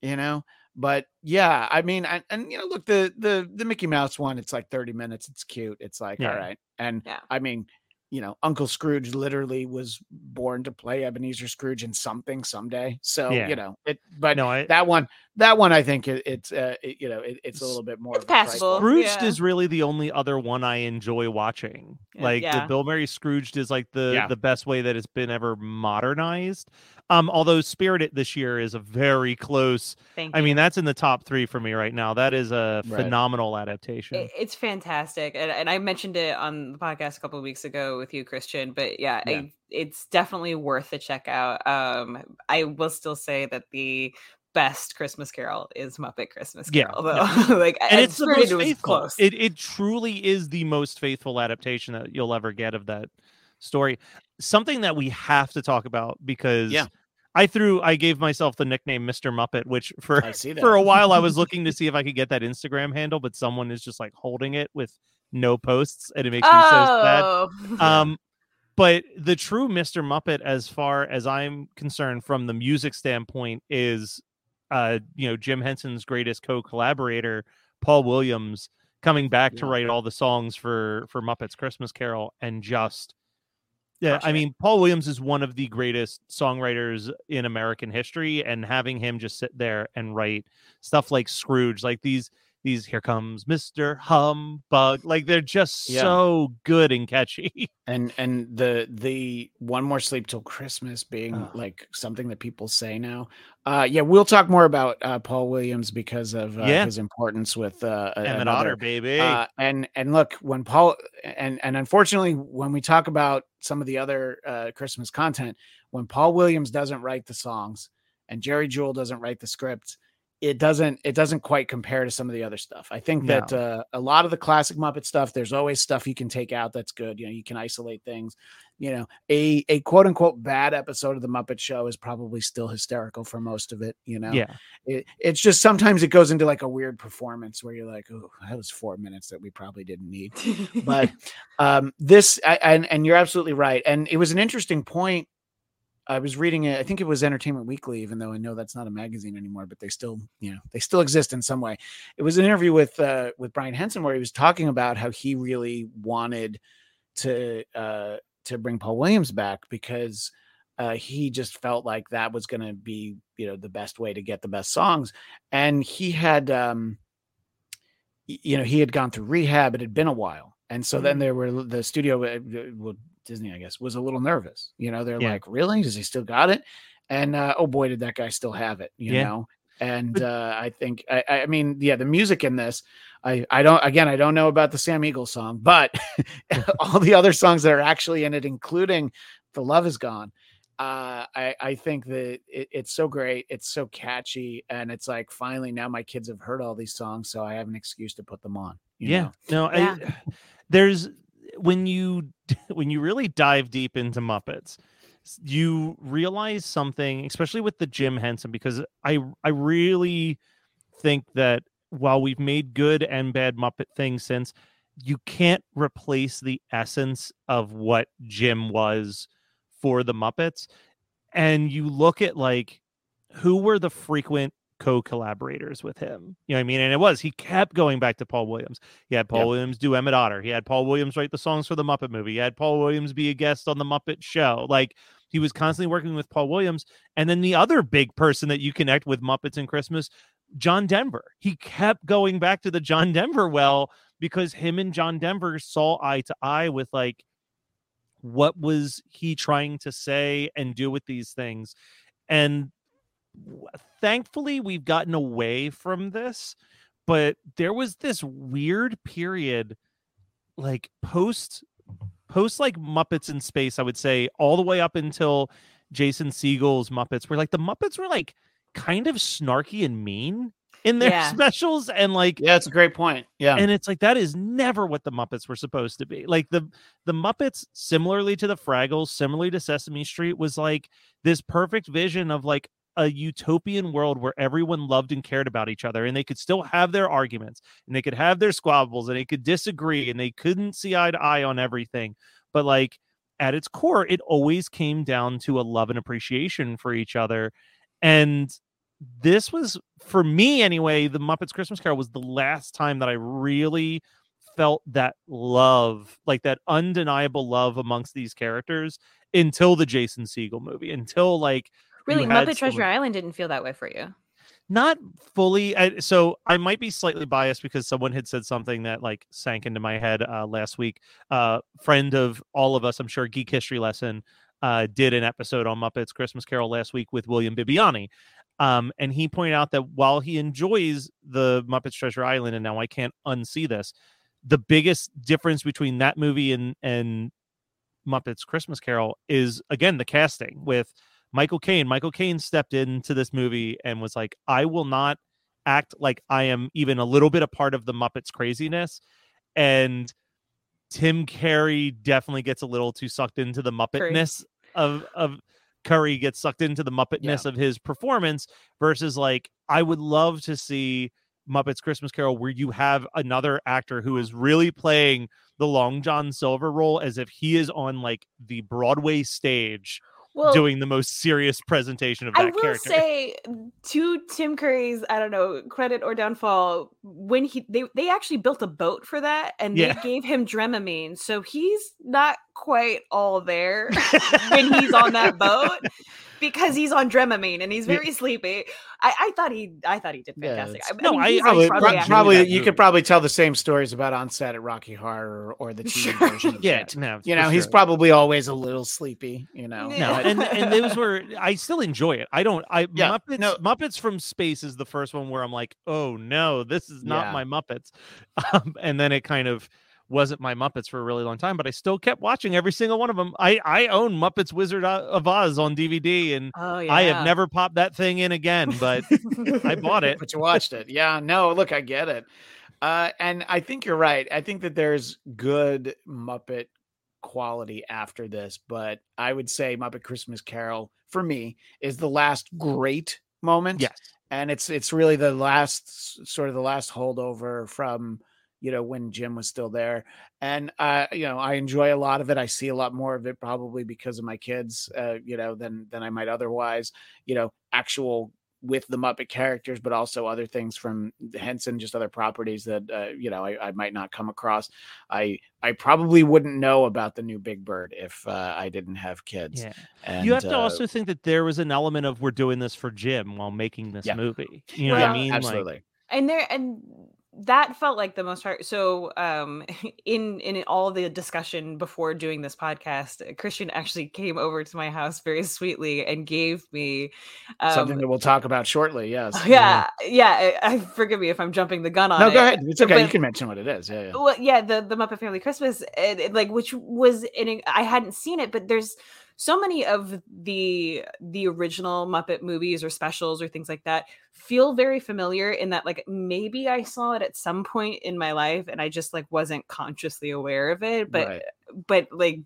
You know, but yeah, I mean, and, and, you know, look, the the the Mickey Mouse one, it's like 30 minutes. It's cute. It's like, yeah. all right. And yeah. I mean, you know, Uncle Scrooge literally was born to play Ebenezer Scrooge in something someday. So, yeah. you know, it, but no, I, that one, that one, I think it, it's, uh, it, you know, it, it's a little bit more it's passable. Scrooged yeah. is really the only other one I enjoy watching. Like the Bill Murray Scrooged is like the, the best way that it's been ever modernized. Um, although Spirited this year is a very close. Thank I mean, that's in the top three for me right now. That is a right. phenomenal adaptation. It, it's fantastic, and, and I mentioned it on the podcast a couple of weeks ago with you, Christian. But yeah, yeah. I, it's definitely worth a check out. Um, I will still say that the best Christmas Carol is Muppet Christmas Carol, yeah, though. (laughs) like, and it's the most faithful. Close. It it truly is the most faithful adaptation that you'll ever get of that story. Something that we have to talk about because yeah. I threw I gave myself the nickname Mr. Muppet, which for (laughs) for a while I was (laughs) looking to see if I could get that Instagram handle, but someone is just like holding it with no posts, and it makes me oh. so sad. Um, but the true Mr. Muppet, as far as I'm concerned, from the music standpoint, is uh, you know, Jim Henson's greatest co-collaborator, Paul Williams, coming back yeah. to write all the songs for for Muppets Christmas Carol and just yeah, I mean, Paul Williams is one of the greatest songwriters in American history, and having him just sit there and write stuff like Scrooge, like these these here comes Mr. Humbug. Like they're just yeah. so good and catchy. (laughs) And and the the one more sleep till Christmas being oh. like something that people say now. Uh yeah, we'll talk more about uh Paul Williams because of uh, yeah. his importance with uh Emmet Otter, baby. Uh, and and look, when Paul and and unfortunately when we talk about some of the other uh Christmas content, when Paul Williams doesn't write the songs and Jerry Juhl doesn't write the scripts, it doesn't it doesn't quite compare to some of the other stuff. I think that no. uh, a lot of the classic Muppet stuff, there's always stuff you can take out that's good. You know, you can isolate things. You know, a a quote unquote bad episode of the Muppet Show is probably still hysterical for most of it. You know, yeah. It, it's just sometimes it goes into like a weird performance where you're like, oh, that was four minutes that we probably didn't need. (laughs) but um, this, I, and and you're absolutely right. And it was an interesting point I was reading it. I think it was Entertainment Weekly, even though I know that's not a magazine anymore, but they still, you know, they still exist in some way. It was an interview with uh, with Brian Henson where he was talking about how he really wanted to uh, to bring Paul Williams back because uh, he just felt like that was going to be, you know, the best way to get the best songs. And he had, um, you know, he had gone through rehab. It had been a while, and so mm-hmm. then there were the studio uh, would Disney, I guess, was a little nervous. You know, they're yeah. like, really? Does he still got it? And uh, oh boy, did that guy still have it, you yeah. know? And uh, I think, I, I mean, yeah, the music in this, I, I don't, again, I don't know about the Sam Eagle song, but (laughs) all the other songs that are actually in it, including the love is gone. Uh, I I think that it, it's so great, it's so catchy, and it's like finally now my kids have heard all these songs, so I have an excuse to put them on. yeah, know? no, yeah. I, (sighs) there's when you (laughs) when you really dive deep into Muppets, you realize something, especially with the Jim Henson, because I I really think that while we've made good and bad Muppet things since, you can't replace the essence of what Jim was for the Muppets. And you look at like who were the frequent co-collaborators with him. You know what I mean? And it was he kept going back to Paul Williams. He had Paul yep. Williams do Emmet Otter. He had Paul Williams write the songs for the Muppet movie. He had Paul Williams be a guest on the Muppet show. Like he was constantly working with Paul Williams. And then the other big person that you connect with Muppets and Christmas, John Denver. He kept going back to the John Denver well because him and John Denver saw eye to eye with like what was he trying to say and do with these things. And thankfully we've gotten away from this, but there was this weird period like post post like Muppets in Space, I would say, all the way up until Jason Segel's Muppets, where like the Muppets were like kind of snarky and mean in their (laughs) yeah. specials and like yeah it's a great point yeah and it's like that is never what the muppets were supposed to be like the the muppets similarly to the fraggles similarly to sesame street was like this perfect vision of like a utopian world where everyone loved and cared about each other and they could still have their arguments and they could have their squabbles and they could disagree and they couldn't see eye to eye on everything but like at its core it always came down to a love and appreciation for each other and this was for me anyway the muppets christmas carol was the last time that i really felt that love like that undeniable love amongst these characters until the jason segel movie until like really muppet treasure island didn't feel that way for you not fully I, so i might be slightly biased because someone had said something that like sank into my head uh, last week uh friend of all of us i'm sure geek history lesson uh, did an episode on Muppets Christmas Carol last week with William Bibbiani. Um, and he pointed out that while he enjoys the Muppets Treasure Island, and now I can't unsee this, the biggest difference between that movie and and Muppets Christmas Carol is again the casting with Michael Caine. Michael Caine stepped into this movie and was like, I will not act like I am even a little bit a part of the Muppets craziness. And Tim Curry definitely gets a little too sucked into the Muppetness of of Curry gets sucked into the Muppetness yeah. of his performance versus like I would love to see Muppets Christmas Carol where you have another actor who is really playing the Long John Silver role as if he is on like the Broadway stage well, doing the most serious presentation of that I will character. say to Tim Curry's, I don't know, credit or downfall, when he they they actually built a boat for that and yeah. they gave him Dramamine. So he's not quite all there (laughs) when he's on that boat because he's on Dramamine and he's very yeah. sleepy. I, I, thought he I thought he did fantastic. Yeah, I, no, I, mean, I probably, probably you could probably tell the same stories about on set at Rocky Horror or, or the (laughs) TV sure. version. yeah, no, you know, sure. he's probably always a little sleepy. You know, no, and and those were I still enjoy it. I don't. I yeah, Muppets no. Muppets from Space is the first one where I'm like, oh no, this is not yeah. my Muppets, (laughs) um, and then it kind of wasn't my Muppets for a really long time, but I still kept watching every single one of them. I I own Muppets Wizard of Oz on DVD, and oh, yeah. I have never popped that thing in again, but I (laughs) bought it. But you watched it, yeah? No, look, I get it, uh, and I think you're right. I think that there's good Muppet quality after this, but I would say Muppet Christmas Carol for me is the last great moment. Yes. And it's it's really the last sort of the last holdover from you know, when Jim was still there. And, uh, you know, I enjoy a lot of it. I see a lot more of it probably because of my kids, uh, you know, than, than I might otherwise, you know, actual with the Muppet characters, but also other things from Henson, just other properties that uh, you know I, I, might not come across. I I probably wouldn't know about the new Big Bird if uh, I didn't have kids. Yeah. And, you have to uh, also think that there was an element of we're doing this for Jim while making this yeah. movie. You know yeah, what I mean? Absolutely. Like, and there and that felt like the most hard so um (laughs) in in all the discussion before doing this podcast christian actually came over to my house very sweetly and gave me um, something that we'll talk about shortly yes (laughs) yeah yeah I, I, forgive me if i'm jumping the gun on no it. go ahead it's okay but, you can mention what it is yeah, yeah. well yeah the the muppet family christmas it, it, like which was in i hadn't seen it but there's so many of the the original Muppet movies or specials or things like that feel very familiar in that like maybe I saw it at some point in my life and I just like wasn't consciously aware of it. But right. but like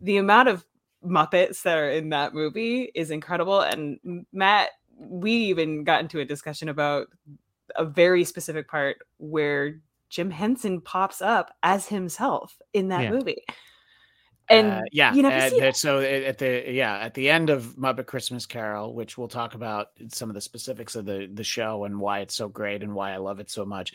the amount of Muppets that are in that movie is incredible. And Matt, we even got into a discussion about a very specific part where Jim Henson pops up as himself in that yeah. movie. And uh, yeah, you know, so at the yeah at the end of Muppet Christmas Carol, which we'll talk about some of the specifics of the the show and why it's so great and why I love it so much.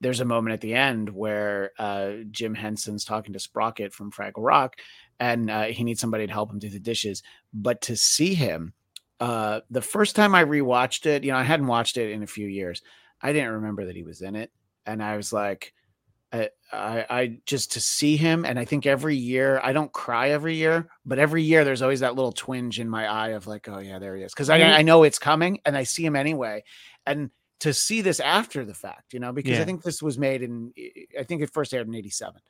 There's a moment at the end where uh, Jim Henson's talking to Sprocket from Fraggle Rock, and uh, he needs somebody to help him do the dishes. But to see him, uh, the first time I rewatched it, you know, I hadn't watched it in a few years. I didn't remember that he was in it, and I was like, I, I, I just to see him, and I think every year I don't cry every year, but every year there's always that little twinge in my eye of like, oh yeah, there he is, because I, I know it's coming, and I see him anyway, and to see this after the fact, you know, because yeah. I think this was made in, I think it first aired in '87,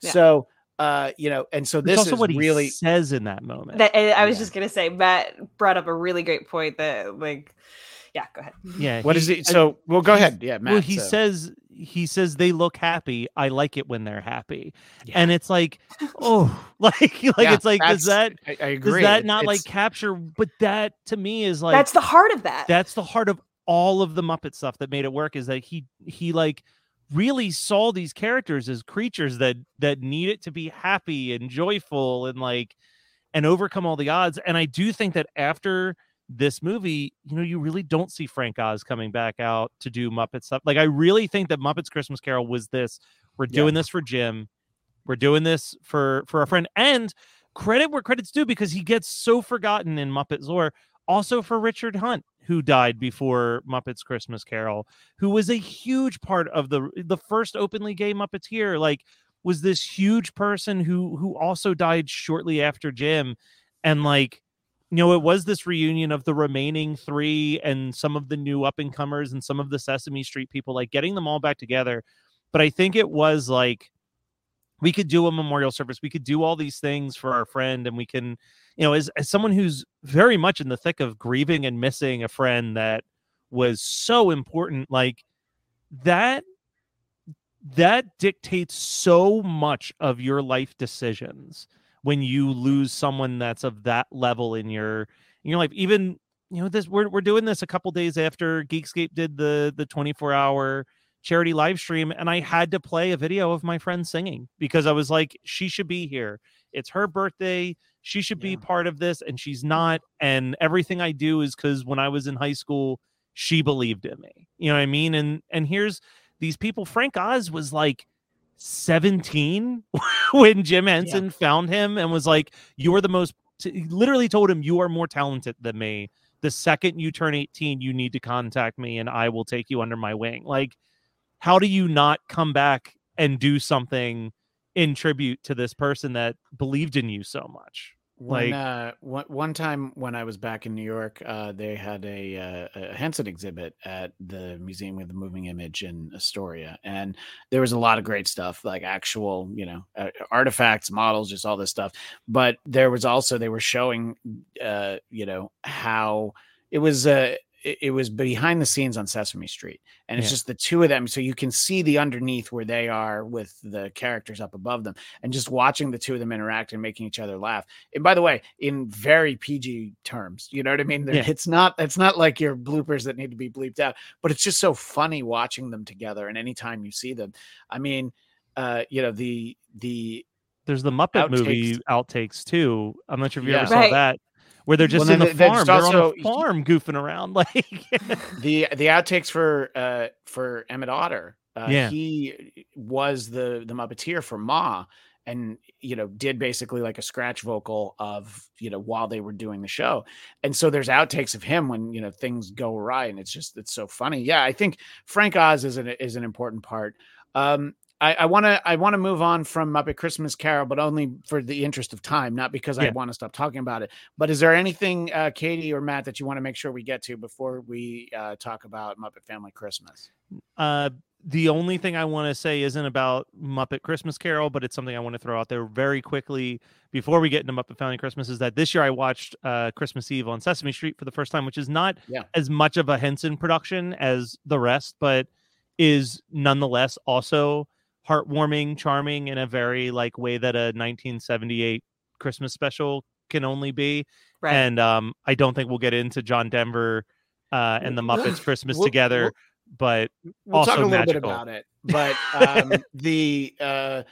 yeah. so uh you know and so this also is what he really says in that moment that i was yeah. just gonna say matt brought up a really great point that like yeah, go ahead. Yeah. What he, is it? So, well, go ahead. Yeah, Matt. Well, he so. says he says they look happy. I like it when they're happy, yeah. and it's like, oh, (laughs) like like yeah, it's like does that I, I agree. Does that not it's, like capture? But that to me is like that's the heart of that. That's the heart of all of the Muppet stuff that made it work. Is that he he like really saw these characters as creatures that that need it to be happy and joyful and like and overcome all the odds. And I do think that after this movie, you know, you really don't see Frank Oz coming back out to do Muppet stuff. Like, I really think that Muppets Christmas Carol was this. We're doing yeah. this for Jim. We're doing this for for a friend. And credit where credit's due because he gets so forgotten in Muppet Zor. Also for Richard Hunt, who died before Muppets Christmas Carol, who was a huge part of the the first openly gay Muppeteer. Like, was this huge person who who also died shortly after Jim, and like you know, it was this reunion of the remaining three and some of the new up and comers and some of the Sesame Street people, like getting them all back together. But I think it was like we could do a memorial service, we could do all these things for our friend, and we can, you know, as, as someone who's very much in the thick of grieving and missing a friend that was so important, like that that dictates so much of your life decisions when you lose someone that's of that level in your in your life. Even you know this we're we're doing this a couple days after Geekscape did the the 24 hour charity live stream and I had to play a video of my friend singing because I was like she should be here. It's her birthday. She should be part of this and she's not and everything I do is cuz when I was in high school she believed in me. You know what I mean? And and here's these people Frank Oz was like 17 (laughs) when Jim Henson yeah. found him and was like, You are the most, t- literally told him, You are more talented than me. The second you turn 18, you need to contact me and I will take you under my wing. Like, how do you not come back and do something in tribute to this person that believed in you so much? When, like uh, one, one time when I was back in New York, uh, they had a, uh, a Henson exhibit at the Museum of the Moving Image in Astoria, and there was a lot of great stuff, like actual, you know, uh, artifacts, models, just all this stuff. But there was also they were showing, uh, you know, how it was uh, it, it, was behind the scenes on Sesame Street, and it's yeah. just the two of them, so you can see the underneath where they are with the characters up above them, and just watching the two of them interact and making each other laugh. And by the way, in very PG terms, you know what I mean? Yeah. It's not it's not like your bloopers that need to be bleeped out, but it's just so funny watching them together. And anytime you see them, I mean, uh, you know the the there's the Muppet outtakes. movie outtakes too. I'm not sure if you yeah. ever saw right. that where they're just well, in the farm. They're also, on a farm goofing around. (laughs) Like the the outtakes for uh for Emmet Otter. Uh, yeah, he was the the Muppeteer for Ma, and you know did basically like a scratch vocal of you know while they were doing the show and so there's outtakes of him when you know things go awry and it's just it's so funny yeah i think frank oz is an is an important part um I want to I want to move on from Muppet Christmas Carol, but only for the interest of time, not because yeah. I want to stop talking about it. But is there anything, uh, Katie or Matt, that you want to make sure we get to before we uh, talk about Muppet Family Christmas? Uh, the only thing I want to say isn't about Muppet Christmas Carol, but it's something I want to throw out there very quickly before we get into Muppet Family Christmas. Is that this year I watched uh, Christmas Eve on Sesame Street for the first time, which is not yeah. as much of a Henson production as the rest, but is nonetheless also heartwarming, charming in a very like way that a 1978 Christmas special can only be. Right. And um, I don't think we'll get into John Denver uh, and the Muppets (sighs) Christmas we'll, together. We'll, but we'll talk a little magical. bit about it. But um, (laughs) the uh,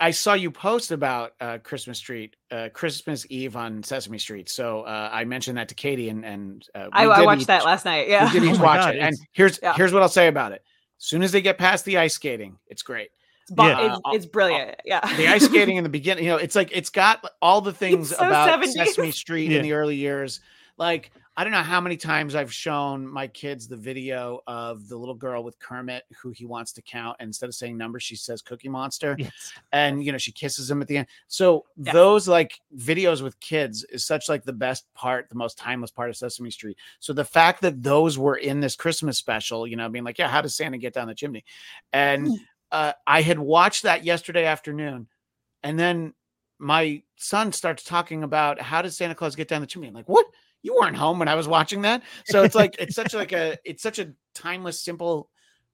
I saw you post about uh, Christmas Street, uh, Christmas Eve on Sesame Street. So uh, I mentioned that to Katie, and and uh, I, I, watched each, that last night. Yeah, we did (laughs) each oh watch God, it. And here's yeah. here's what I'll say about it. As soon as they get past the ice skating, it's great. It's, yeah. it's, it's brilliant. Yeah, the ice skating in the (laughs) beginning, you know, it's like it's got all the things so about 70s. Sesame Street yeah. in the early years. Like I don't know how many times I've shown my kids the video of the little girl with Kermit who he wants to count. And instead of saying numbers, she says Cookie Monster. Yes. And, you know, she kisses him at the end. So yeah. those like videos with kids is such like the best part, the most timeless part of Sesame Street. So the fact that those were in this Christmas special, you know, being like, yeah, how does Santa get down the chimney? And mm. Uh, I had watched that yesterday afternoon. And then my son starts talking about how does Santa Claus get down the chimney? I'm like, what? you weren't home when I was watching that. So it's like it's such like a it's such a timeless, simple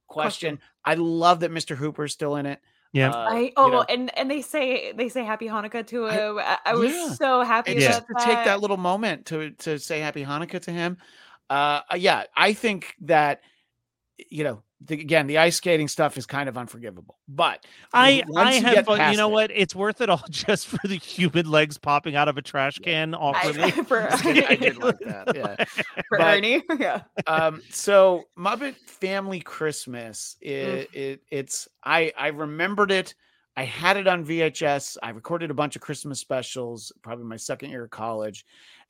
question. I love that Mr. Hooper's still in it. Yeah. Uh, I oh you know, and and they say they say happy Hanukkah to him. I, I was yeah. so happy and just to that. take that little moment to to say happy Hanukkah to him. Uh yeah, I think that you know the, again, the ice skating stuff is kind of unforgivable. But I I have fun. You know it, what? It's worth it all (laughs) just for the human legs popping out of a trash can (laughs) awkwardly. I, (laughs) for, I did like that. Yeah. For but, Ernie. Yeah. Um. So Muppet Family Christmas. It, mm. it it's I I remembered it. I had it on VHS. I recorded a bunch of Christmas specials, probably my second year of college,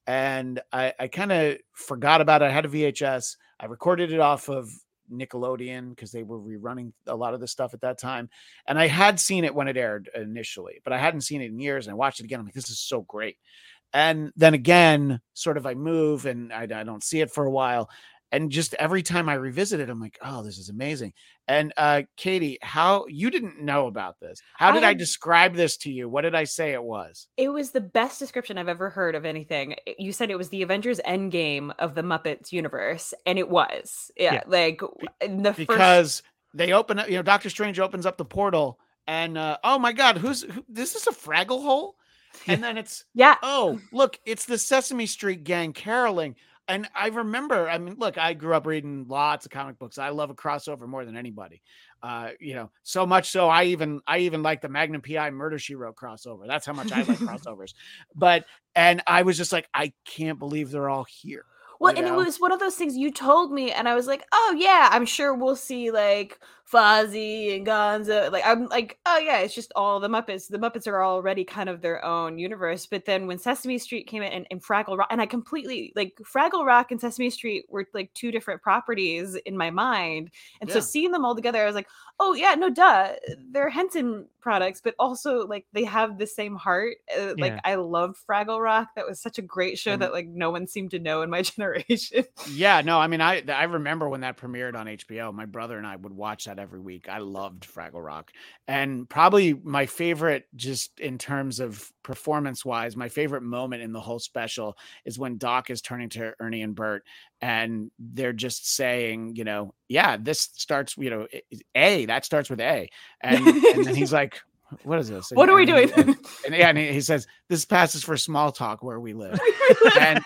and I I kind of forgot about it. I had a VHS. I recorded it off of Nickelodeon because they were rerunning a lot of the stuff at that time. And I had seen it when it aired initially, but I hadn't seen it in years. And I watched it again. I'm like, this is so great. And then again, sort of I move and I, I don't see it for a while and just every time I revisit it, I'm like, oh, this is amazing. And uh, Katie, how you didn't know about this? How did I, I, describe this to you? What did I say it was? It was the best description I've ever heard of anything. You said it was the Avengers Endgame of the Muppets universe, and it was. Yeah, yeah. like the because first... they open up. You know, Doctor Strange opens up the portal, and uh, oh my God, who's who, this? Is a Fraggle hole? (laughs) And then it's yeah. Oh, look, it's the Sesame Street gang caroling and I remember, I mean, look, I grew up reading lots of comic books. I love a crossover more than anybody. Uh, you know, so much so I even I even like the Magnum PI Murder She Wrote crossover. That's how much I like (laughs) crossovers. But and I was just like, I can't believe they're all here. Well, and know? it was one of those things you told me, and I was like, oh yeah, I'm sure we'll see like Fozzie and Gonzo. Like I'm like, oh yeah, it's just all the Muppets. The Muppets are already kind of their own universe. But then when Sesame Street came in and, and Fraggle Rock, and I completely like Fraggle Rock and Sesame Street were like two different properties in my mind. And yeah. so seeing them all together, I was like, oh yeah, no duh, they're Henson products, but also like they have the same heart. Uh, like yeah. I loved Fraggle Rock. That was such a great show and, that like no one seemed to know in my (laughs) generation. yeah, no, I mean I I remember when that premiered on HBO. My brother and I would watch that every week. I loved Fraggle Rock. And probably my favorite, just in terms of performance wise, my favorite moment in the whole special is when Doc is turning to Ernie and Bert and they're just saying, you know, yeah, this starts, you know, A, that starts with A. And, and then he's (laughs) like, what is this? what are we doing? And, and, yeah, and he says this passes for small talk where we live. (laughs) and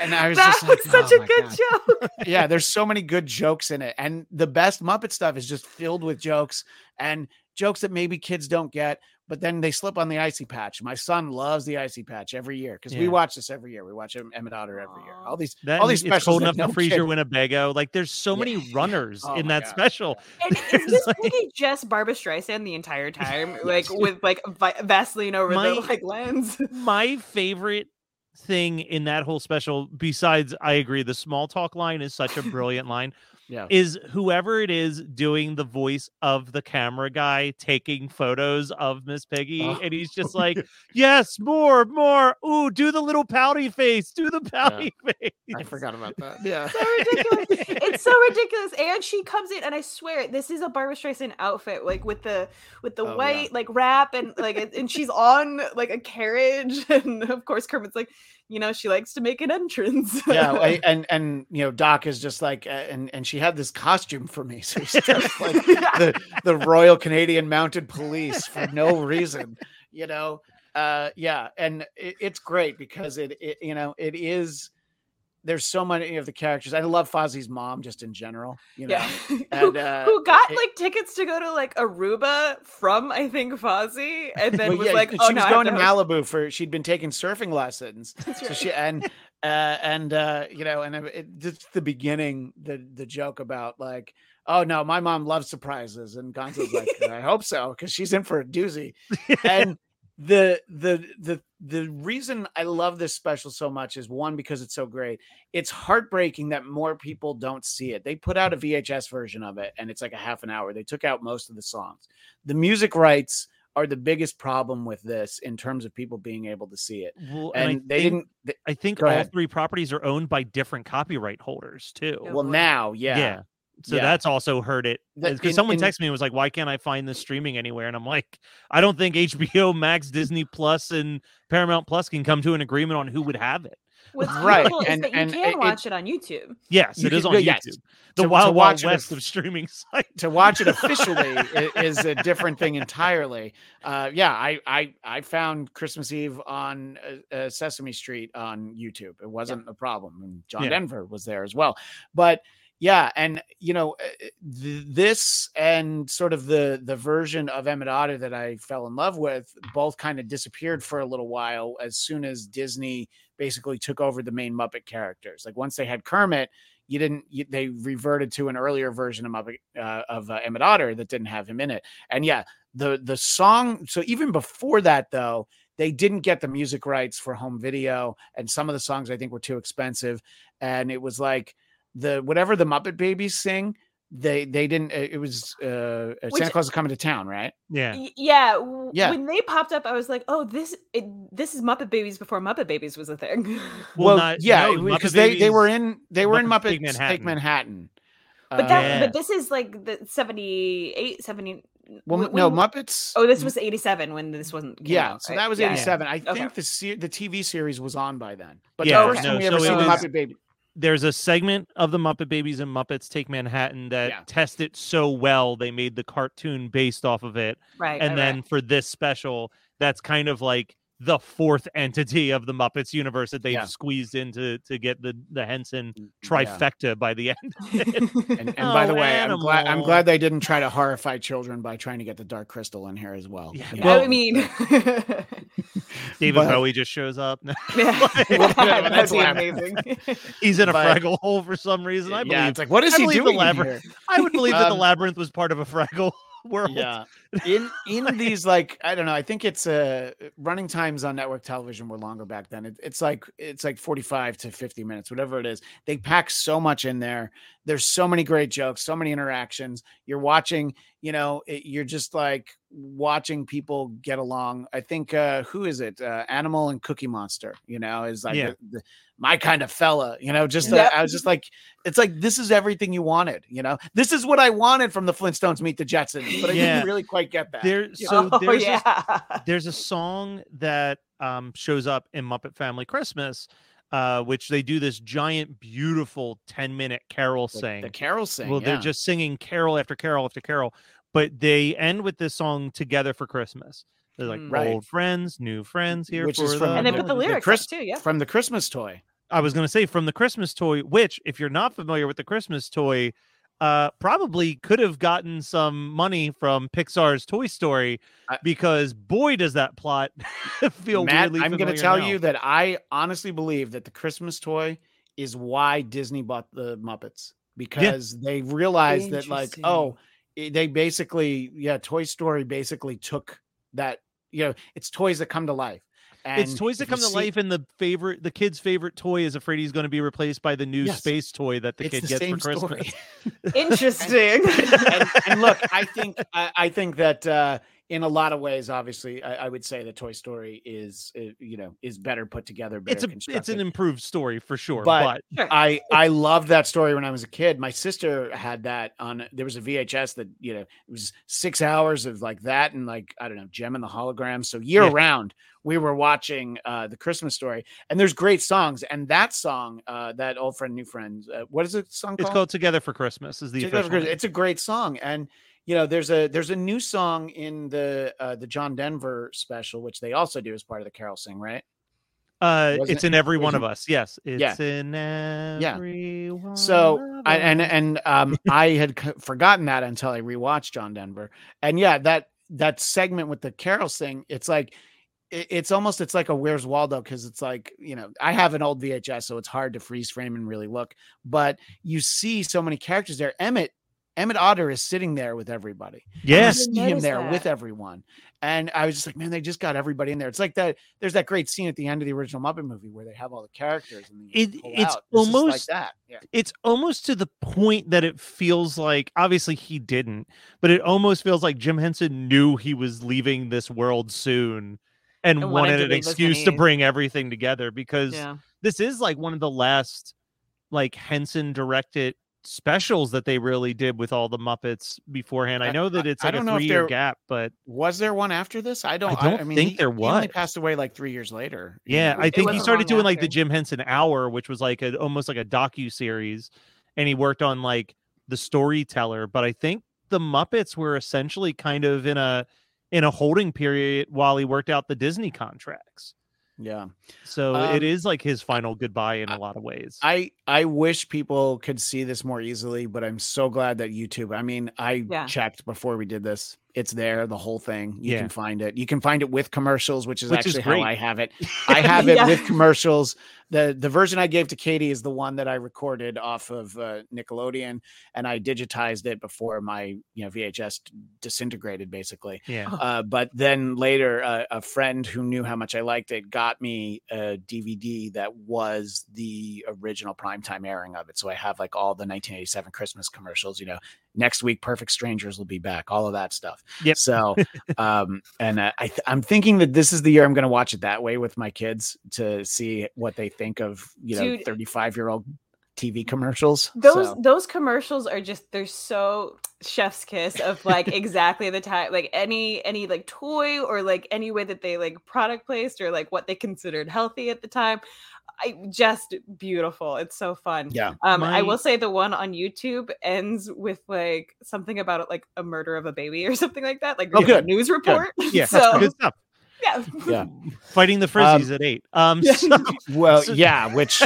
and I was that just like, was oh such oh a good God. joke. (laughs) yeah, there's so many good jokes in it, and the best Muppet stuff is just filled with jokes and jokes that maybe kids don't get but then they slip on the icy patch. My son loves the icy patch every year because yeah. we watch this every year. We watch Emmet Otter every year. All these, that, all these specials. cold enough (laughs) to freeze your Winnebago. Like there's so yeah. many runners oh in that God. special. (laughs) And is this like... really just Barbra Streisand the entire time, (laughs) like with like Vaseline over my, the like lens? My favorite thing in that whole special, besides I agree, the small talk line is such a brilliant line. Yeah. is whoever it is doing the voice of the camera guy taking photos of Miss Piggy, Oh. and he's just oh. like, (laughs) "Yes, more, more. Ooh, do the little pouty face. Do the pouty (laughs) face." I forgot about that. (laughs) Yeah. so ridiculous. it's so ridiculous. And she comes in, and I swear this is a Barbra Streisand outfit, like with the with the Oh, yeah. white like wrap and like and she's on like a carriage, and of course Kermit's like, you know, she likes to make an entrance. yeah, I- (laughs) and and you know, Doc is just like, uh, and and she had this costume for me, (laughs) so he's just (laughs) like the the Royal Canadian Mounted Police for no reason, you know. Uh, yeah, and it, it's great because it, it, you know, it is. There's so many of the characters. I love Fozzie's mom just in general. You know, yeah. (laughs) who, And, uh, who got it- like tickets to go to like Aruba from I think Fozzie, and then Well, was yeah, like, she oh was no, I going to have to host- Malibu for she'd been taking surfing lessons. That's So right. she and uh and uh you know and it, just the beginning the the joke about like oh no my mom loves surprises and Gonzo's like I hope so because she's in for a doozy (laughs) and the the the the reason I love this special so much is one because it's so great. It's heartbreaking that more people don't see it. They put out a VHS version of it and it's like a half an hour. They took out most of the songs. The music rights are the biggest problem with this in terms of people being able to see it. Well, And, I they think- didn't they- I think all ahead. three properties are owned by different copyright holders too. Yeah. well boy. now, yeah. So Yeah. that's also hurt it. Because someone in- texted me and was like, "Why can't I find this streaming anywhere?" And I'm like, "I don't think HBO Max, Disney Plus, and Paramount Plus can come to an agreement on who would have it." What's Right, beautiful is and- you can it- watch it on YouTube. Yes, You it is can- on YouTube. yes. The To- to wild, watch wild west of- of streaming (laughs) site. to watch it officially (laughs) is a different thing entirely. Uh, yeah, I, I I found Christmas Eve on uh, uh, Sesame Street on YouTube. It wasn't a problem, and John Yeah. Denver was there as well. But yeah, and you know uh, th- this and sort of the the version of Emmet Otter that I fell in love with both kind of disappeared for a little while as soon as Disney basically took over the main Muppet characters. Like once they had Kermit, you didn't you, they reverted to an earlier version of Muppet, uh, of uh, Emmet Otter that didn't have him in it. And yeah, the the song. So even before that, though, they didn't get the music rights for home video, and some of the songs I think were too expensive. And it was like the whatever the Muppet Babies sing. They they didn't. It was uh, Which- Santa Claus is coming to town, right? Yeah, Yeah, Yeah. When they popped up, I was like, "Oh, this it, this is Muppet Babies before Muppet Babies was a thing." (laughs) Well, not- yeah, no, because they they were in they were in muppet Muppets Take Take Manhattan. Manhattan. but that Yeah. but this is like the 78, 70. well, when- no Muppets. Oh, this was eighty seven when this wasn't. came Yeah, out, so right? that was Yeah. 87. I Okay. think the se- the TV series was on by then. But Yeah, the first no, time we ever it seen the was- Muppet Baby. There's a segment of the Muppet Babies and Muppets Take Manhattan that Yeah. it so well they made the cartoon based off of it. Right, and right, then right. for this special, that's kind of like the fourth entity of the Muppets universe that they've Yeah. squeezed into to get the the Henson Yeah. trifecta by the end. And, (laughs) and by the Oh, way, I'm glad I'm glad they didn't try to horrify children by trying to get the Dark Crystal in here as well. Yeah, You well- I mean, (laughs) David But- Bowie just shows up. (laughs) yeah, that's amazing. He's in a But- Fraggle hole for some reason. I believe. yeah, it's like what is I he believe the doing labyrinth- here? I would believe that the Um, labyrinth was part of a Fraggle (laughs) world. Yeah, (laughs) in in these like I don't know. I think it's uh running times on network television were longer back then. It, it's like it's like forty five to fifty minutes, whatever it is. They pack so much in there. There's so many great jokes, so many interactions. You're watching, you know, it, you're just like watching people get along. I think uh who is it? Uh, Animal and Cookie Monster. You know, is like Yeah. the, the, my kind of fella. You know, just Yeah. uh, I was just like, it's like this is everything you wanted. You know, this is what I wanted from the Flintstones Meet the Jetsons, but I Yeah. didn't really quite get that. There, (laughs) so oh there's a there's a song that um, shows up in Muppet Family Christmas, uh, which they do this giant, beautiful 10 minute carol the, sing. the carol sing. well, yeah. they're just singing carol after carol after carol, but they end with this song together for Christmas. They're like Mm. Right. old friends, new friends here Which for is from- the and they put the the lyrics Chris- too. Yeah, from the Christmas toy. I was going to say from the Christmas toy, which, if you're not familiar with the Christmas toy, uh, probably could have gotten some money from Pixar's Toy Story I- because boy, does that plot (laughs) feel Matt, weirdly I'm going to tell now. you that I honestly believe that the Christmas toy is why Disney bought the Muppets because they realized that like oh i- they basically yeah Toy Story basically took that you know it's toys that come to life And it's toys that come to see- life, and the favorite, the kid's favorite toy is afraid he's going to be replaced by the new Yes. space toy that the It's kid the gets same for Christmas. story. (laughs) (laughs) Interesting. and, and look, I think I, I think that uh, in a lot of ways, obviously, I, I would say that Toy Story is uh, you know is better put together. Better It's a, it's an improved story for sure. But- But, I I loved that story when I was a kid. My sister had that on. There was a VHS that you know it was six hours of like that and like I don't know Jem and the Hologram. So year Yeah. round we were watching uh, the Christmas story, and there's great songs. And that song, uh, that old friend, new friend, uh, what is the song it's called? called Together for Christmas. Is the Together official Christmas. It's a great song, and you know there's a there's a new song in the uh, the John Denver special, which they also do as part of the Carol Sing, right? Uh, Wasn't it's it- in every one of us. Yes, it's Yeah. in every one. So I, and and um (laughs) I had c- forgotten that until I rewatched John Denver, and yeah, that that segment with the Carol Sing, it's like it's almost it's like a Where's Waldo because it's like you know I have an old VHS, so it's hard to freeze frame and really look, but you see so many characters there. Emmet Emmet Otter is sitting there with everybody. Yes, didn't see him notice there with everyone. And I was just like, man, they just got everybody in there. It's like that. There's that great scene at the end of the original Muppet movie where they have all the characters and they It- pull it's out. This like almost- that. Yeah. it's almost to the point that it feels like obviously he didn't, but it almost feels like Jim Henson knew he was leaving this world soon and, And wanted wanted an leave as excuse to bring everything together because yeah. this is like one of the last like Henson directed specials that they really did with all the Muppets beforehand. I I- know that it's I like a don't know if three year they're- gap, but Was there one after this? I don't. I don't mean, think he- there he only passed away like three years later. yeah, know? I think he started long doing like the. Jim Henson Hour, which was like a almost like a docu series, and he worked on like the storyteller. But I think the Muppets were essentially kind of in a in a holding period while he worked out the Disney contracts. Yeah. So Um, it is like his final goodbye in a lot of ways. I I wish people could see this more easily, but I'm so glad that YouTube. I mean, I Yeah. checked before we did this. It's there, the whole thing. You Yeah. can find it. You can find it with commercials, which is Which actually great. how I have it. (laughs) I have it Yeah. with commercials. The The version I gave to Katie is the one that I recorded off of uh, Nickelodeon, and I digitized it before my you know VHS disintegrated, basically. yeah. Uh, but then later, uh, a friend who knew how much I liked it got me a DVD that was the original primetime airing of it. So I have like all the 1987 Christmas commercials. You know, next week, Perfect Strangers will be back. All of that stuff. Yep. So, um, and uh, I th- I'm thinking that this is the year I'm going to watch it that way with my kids to see what they think of you know Dude. 35 year old TV commercials. Those So- those commercials are just they're so chef's kiss of like (laughs) exactly the type like any any like toy or like any way that they like product placed or like what they considered healthy at the time. I just beautiful. It's so fun. yeah. Um, I will say the one on YouTube ends with like something about like a murder of a baby or (laughs) something like that, like Oh, a good, news report. Yeah, (laughs) so good stuff. Yeah, Yeah. (laughs) Fighting the frizzies at eight. Um, Yeah. so- (laughs) Well, So- yeah, which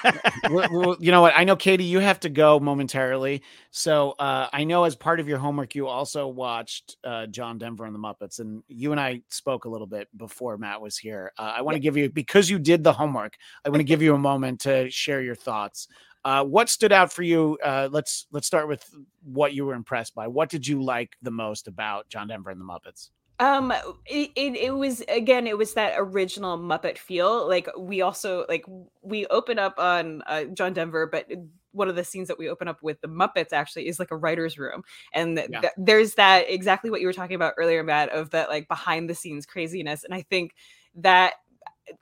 (laughs) well, well, you know what? I know, Katie, you have to go momentarily. So uh, I know as part of your homework, you also watched uh, John Denver and the Muppets, and you and I spoke a little bit before Matt was here. Uh, I want to give you because you did the homework. I want to give you a moment to share your thoughts. Uh, what stood out for you? Uh, let's let's start with what you were impressed by. What did you like the most about John Denver and the Muppets? Um, it, it it was again, it was that original Muppet feel. Like we also like we open up on uh, John Denver, but one of the scenes that we open up with the Muppets actually is like a writer's room, and th- Yeah. th- there's that exactly what you were talking about earlier, Matt, of that like behind the scenes craziness, and I think that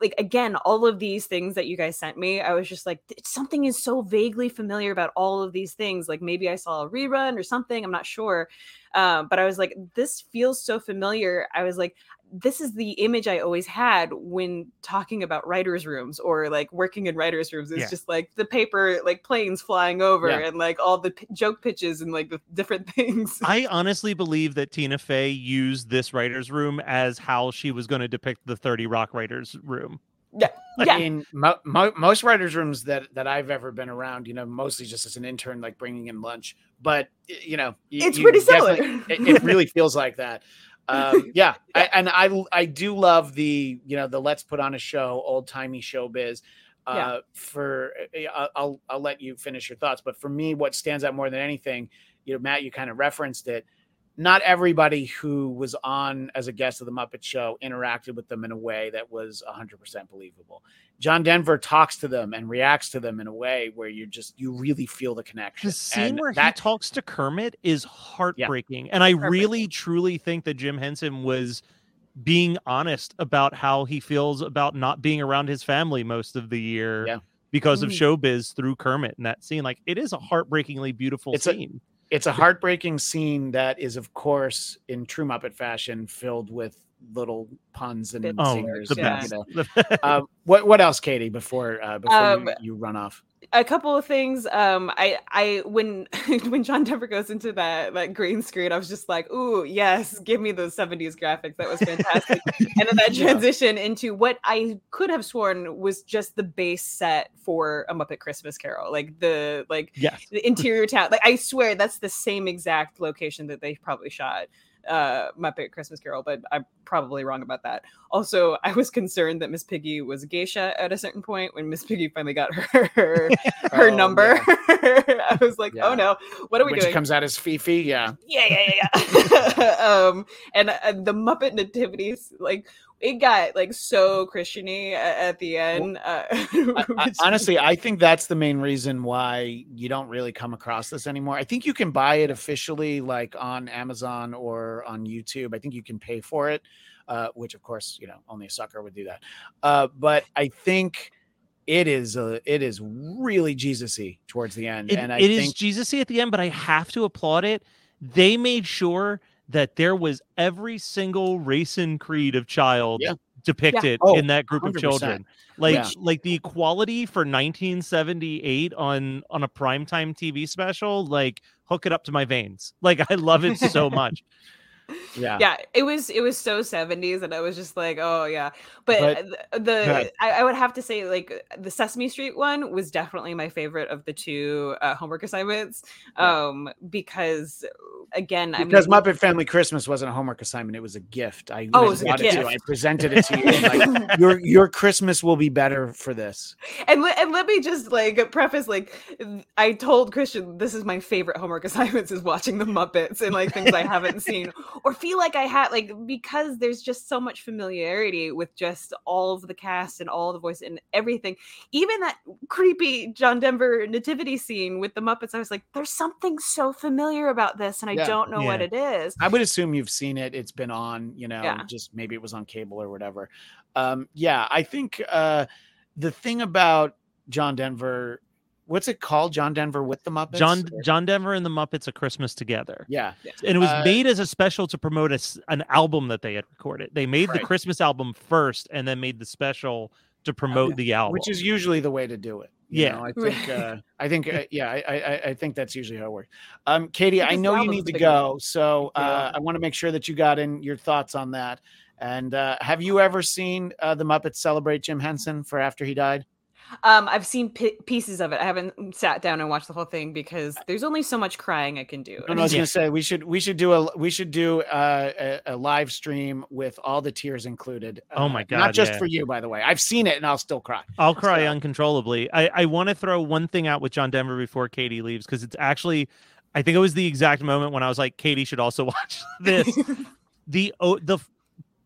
like again all of these things that you guys sent me i was just like something is so vaguely familiar about all of these things like maybe i saw a rerun or something i'm not sure. Um, but i was like this feels so familiar. I was like this is the image i always had when talking about writers rooms or like working in writers rooms it's Yeah. just like the paper like planes flying over Yeah. and like all the p- joke pitches and like the (laughs) different things I honestly believe that Tina Fey used this writer's room as how she was going to depict the 30 Rock writers room. (laughs) yeah I mean, mo- mo- most writers' rooms that that I've ever been around, you know, mostly just as an intern, like bringing in lunch. But you know, y- It's you pretty definitely- similar. It, it (laughs) really feels like that. Um, (laughs) yeah, I, and I I do love the you know the let's put on a show, old timey showbiz. Uh, Yeah. For uh, I'll- I'll I'll let you finish your thoughts, but for me, what stands out more than anything, you know, Matt, you kind of referenced it. Not everybody who was on as a guest of the Muppet Show interacted with them in a way that was 100% believable. John Denver talks to them and reacts to them in a way where you just you really feel the connection. The scene and where that he talks to Kermit is heartbreaking, and I really truly think that Jim Henson was being honest about how he feels about not being around his family most of the year Yeah. because of Mm. showbiz through Kermit in that scene. Like it is a heartbreakingly beautiful It's a- scene. It's a heartbreaking scene that is, of course, in true Muppet fashion, filled with little puns and Bits oh, singers. the yeah. and, you best. know. Um, (laughs) what what else, Katie? Before uh, before Um, you, you run off. A couple of things. Um, I, I, when, (laughs) when John Denver goes into that that green screen, I was just like, "Ooh, yes, give me those '70s graphics. That was fantastic." and then that (laughs) Yeah. transition into what I could have sworn was just the base set for a Muppet Christmas Carol, like the like yes. the interior town. Like I swear, that's the same exact location that they probably shot uh Muppet Christmas Carol, but I'm probably wrong about that. Also, (laughs) I was concerned that Miss Piggy was a geisha at a certain point when Miss Piggy finally got her her, (laughs) her Oh, number. (laughs) I was like, Yeah. oh no, what are we Which doing? comes out as Fifi, yeah. yeah, yeah, yeah, yeah. um, and uh, the Muppet nativities, like it got like so Christiany at, at the end. Uh, I- (laughs) I- honestly, I think that's the main reason why you don't really come across this anymore. I think you can buy it officially, like on Amazon or on YouTube. I think you can pay for it, uh, which of course, you know, only a sucker would do that. Uh, but I think it is a, it is really Jesus-y towards the end, It, and I it is think Jesus-y at the end, but I have to applaud it. They made sure that there was every single race and creed of child Yeah. depicted Oh, in that group of 100%. children. Like Yeah. like the equality for 1978 on on a primetime TV special, like hook it up to my veins. Like I love it so (laughs) much. Yeah, yeah it was it was so 70s and i was just like oh yeah but, But- the, I, I would have to say like the sesame street one was definitely my favorite of the two uh, homework assignments Yeah. um because again because i mean Muppet Family Christmas wasn't a homework assignment; it was a gift. I Oh, it was a brought it to. I presented it to you. like, (laughs) your your Christmas will be better for this. and, and let me just like preface like i told christian this is my favorite homework assignments is watching the muppets and like things i haven't (laughs) seen or feel like i had like because there's just so much familiarity with just all of the cast and all the voice and everything even that creepy john denver nativity scene with the muppets i was like there's something so familiar about this and i Yeah. don't know what it is I would assume you've seen it. It's been on, you know, Yeah. just maybe it was on cable or whatever. Um, yeah, I think uh, the thing about John Denver, what's it called? John Denver with the Muppets? John Or- John Denver and the Muppets a Christmas together. Yeah, And it was Uh, made as a special to promote a s an album that they had recorded. They made the Christmas album first and then made the special to promote the album. which is usually the way to do it. you Yeah. know, I think. Uh, I think. Uh, (laughs) yeah, I, I, I think that's usually how it works. Um, Katie, I Because know you need to big enough. go, so Yeah. uh, I want to make sure that you got in your thoughts on that. And uh, have you ever seen uh, the Muppets celebrate Jim Henson for after he died? Um i've seen pi pieces of it i haven't sat down and watched the whole thing because there's only so much crying i can do No, no, I was Yeah. gonna say we should we should do a we should do uh, a, a live stream with all the tears included. Oh Uh, my Not just yeah. for you, by the way. I've seen it and I'll still cry. I'll cry So- uncontrollably. I, I want to throw one thing out with John Denver before Katie leaves because it's actually, I think it was the exact moment when I was like, Katie should also (laughs) watch this. (laughs) the oh, the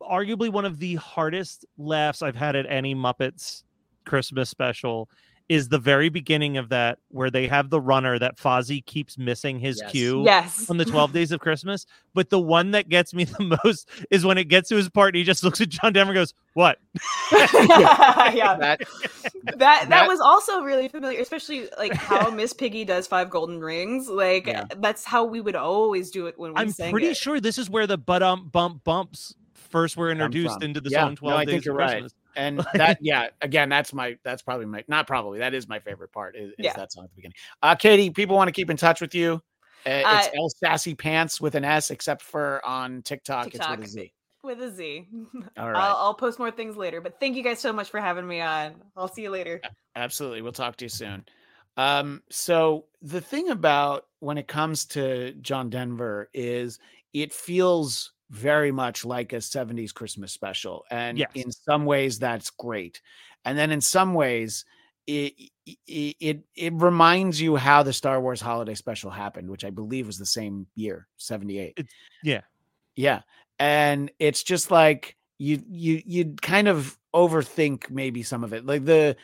arguably one of the hardest laughs I've had at any Muppets Christmas special is the very beginning of that where they have the runner that Fozzie keeps missing his Yes. cue yes on the 12 days of Christmas. But the one that gets me (laughs) the most is when it gets to his part and he just looks at John Denver and goes, What? (laughs) (laughs) yeah That that, that that- was also really familiar especially like how miss piggy does five golden rings like Yeah. that's how we would always do it when we I'm sang pretty it. sure this is where the but um bump bumps first were introduced into the Yeah, song no, 12 I days think you're of right. Christmas. And (laughs) that yeah again that's my that's probably my not probably that is my favorite part is, is Yeah. that song at the beginning. Uh, Katie, people want to keep in touch with you. Uh, it's Uh, El Sassy Pants with an S, except for on TikTok, it's TikTok. with a Z. with a z (laughs) All right. I'll, I'll post more things later but thank you guys so much for having me on i'll see you later Absolutely. We'll talk to you soon. Um, so the thing about when it comes to John Denver is it feels very much like a 70s Christmas special. And Yes. in some ways that's great. And then in some ways, it, it it reminds you how the Star Wars Holiday Special happened, which I believe was the same year, seventy eight. Yeah, yeah, and it's just like you you you kind of overthink maybe some of it, like the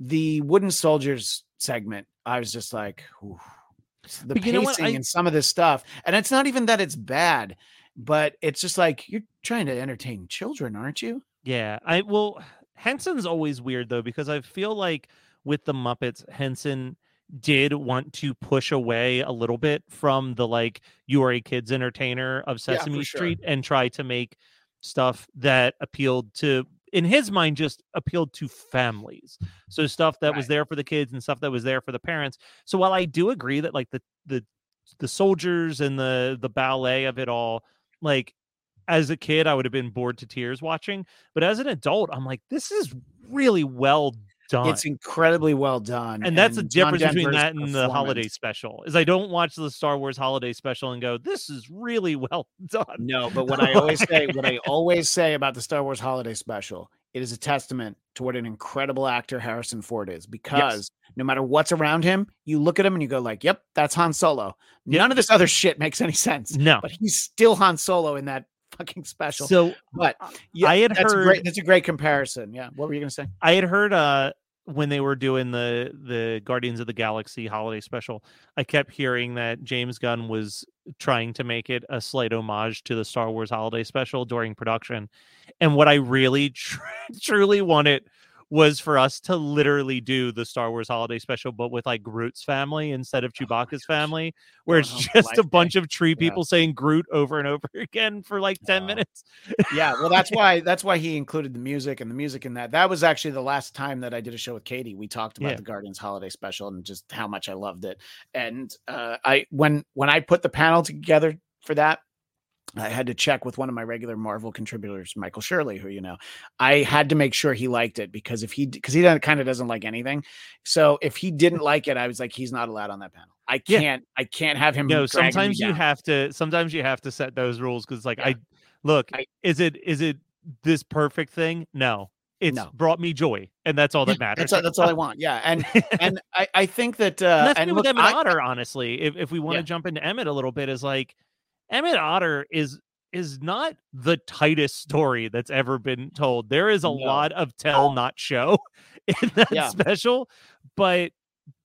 the wooden soldiers segment. I was just like, the but pacing I... and some of this stuff, and it's not even that it's bad, but it's just like you're trying to entertain children, aren't you? Yeah, I will. Henson's always weird though because I feel like with the Muppets, Henson did want to push away a little bit from the like you are a kids entertainer of Sesame yeah, Street sure. and try to make stuff that appealed to in his mind just appealed to families so stuff that right. was there for the kids and stuff that was there for the parents so while i do agree that like the the the soldiers and the the ballet of it all like as a kid i would have been bored to tears watching but as an adult i'm like this is really well done. It's incredibly well done. And that's and the difference between that and the holiday special. Is I don't watch the Star Wars holiday special and go, "This is really (laughs) well done." No, but what I (laughs) always say, what I always say about the Star Wars holiday special, it is a testament to what an incredible actor Harrison Ford is because yes. no matter what's around him, you look at him and you go like, "Yep, that's Han Solo." Yep. None of this other shit makes any sense. No, but he's still Han Solo in that fucking special. So, but yeah, I had that's heard great, that's a great comparison. Yeah, what were you gonna say? I had heard uh when they were doing the the Guardians of the Galaxy holiday special, I kept hearing that James Gunn was trying to make it a slight homage to the Star Wars holiday special during production. And what I really (laughs) tr- truly wanted was for us to literally do the Star Wars holiday special, but with like Groot's family instead of oh Chewbacca's oh family, where it's just a bunch of tree people yeah. saying Groot over and over (laughs) again for like 10 minutes. yeah. Well, that's (laughs) why that's why he included the music and the music in that. That was actually the last time that I did a show with Katie. We talked about yeah. the Guardians holiday special and just how much I loved it. And uh, I when when I put the panel together for that, I had to check with one of my regular Marvel contributors, Michael Shirley, who you know, I had to make sure he liked it because if he because he kind of doesn't like anything, so if he didn't like it, I was like, he's not allowed on that panel. I can't, yeah. I can't have him. No, sometimes you have to. Sometimes you have to set those rules because, like, yeah. I look, I, is it is it this perfect thing? No, it's no. brought me joy, and that's all that matters. that's, that's all I want. Yeah, and and I, I think that (laughs) uh, and that's and with Emmet I, Otter, honestly. If if we want to yeah. jump into Emmet a little bit, is like Emmet Otter is is not the tightest story that's ever been told. There is a no. lot of tell not show (laughs) in that yeah. special, but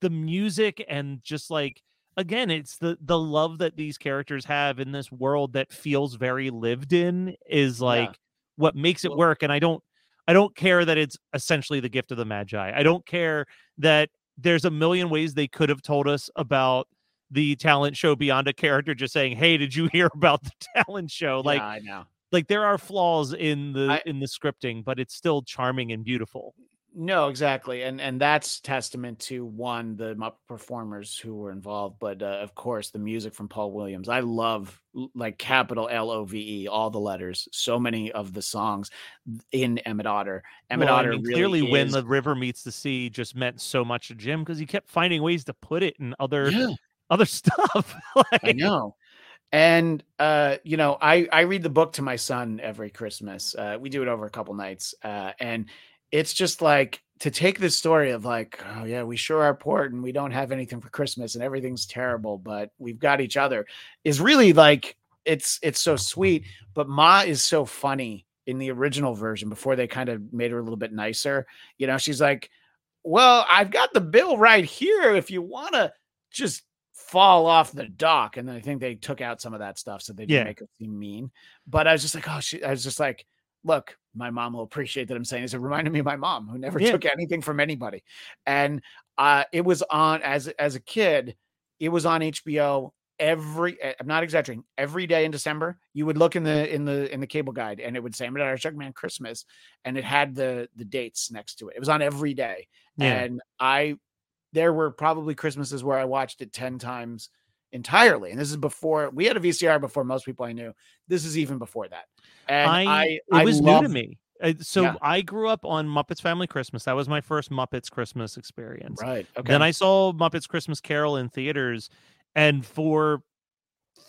the music and just like again, it's the the love that these characters have in this world that feels very lived in is like yeah. what makes it work. And I don't I don't care that it's essentially the gift of the Magi. I don't care that there's a million ways they could have told us about the talent show beyond a character just saying, "Hey, did you (laughs) hear about the talent show?" Like, yeah, I know. Like there are flaws in the I, in the scripting, but it's still charming and beautiful. No, exactly, and and that's testament to one the performers who were involved, but uh, of course the music from Paul Williams. I love like capital L O V E, all the letters. So many of the songs in Emmet Otter. Emmet well, Otter I mean, really clearly is... when the river meets the sea just meant so much to Jim because he kept finding ways to put it in other yeah other stuff. (laughs) like, I know. And uh, you know, I I read the book to my son every Christmas. Uh, we do it over a couple nights, uh, and it's just like to take this story of like, oh yeah, we sure are poor and we don't have anything for Christmas and everything's terrible, but we've got each other is really like it's it's so sweet. But Ma is so funny in the original version before they kind of made her a little bit nicer. You know, she's like, well, I've got the bill right here if you want to just fall off the dock. And then I think they took out some of that stuff so they didn't yeah. make it seem mean. But I was just like, oh, she, I was just like, look, my mom will appreciate that I'm saying this. It reminded me of my mom who never yeah. took anything from anybody. And uh, it was on as as a kid, it was on HBO every eh, I'm not exaggerating, every day in December, you would look in the in the in the cable guide and it would say Jugband Christmas and it had the the dates next to it. It was on every day. Yeah. And I there were probably Christmases where I watched it 10 times entirely. And this is before we had a VCR before most people I knew. This is even before that. And I, I it I was love, new to me. So yeah. I grew up on Muppets Family Christmas. That was my first Muppets Christmas experience. Right. Okay. Then I saw Muppets Christmas Carol in theaters, and for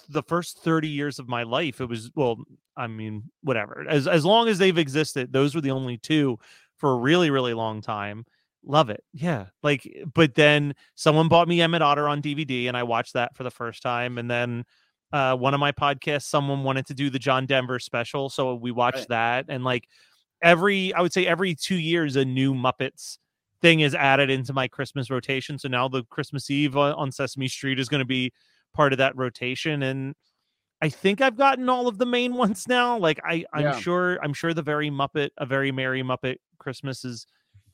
the first 30 years of my life, it was well, I mean, whatever. As as long as they've existed, those were the only two for a really, really long time love it. Yeah. Like, but then someone bought me Emmet Otter on DVD and I watched that for the first time. And then uh, one of my podcasts, someone wanted to do the John Denver special. So we watched right. that. And like every, I would say every two years, a new Muppets thing is added into my Christmas rotation. So now the Christmas Eve on Sesame Street is going to be part of that rotation. And I think I've gotten all of the main (laughs) ones now. Like I, I'm yeah. sure, I'm sure the very Muppet, a very merry Muppet Christmas is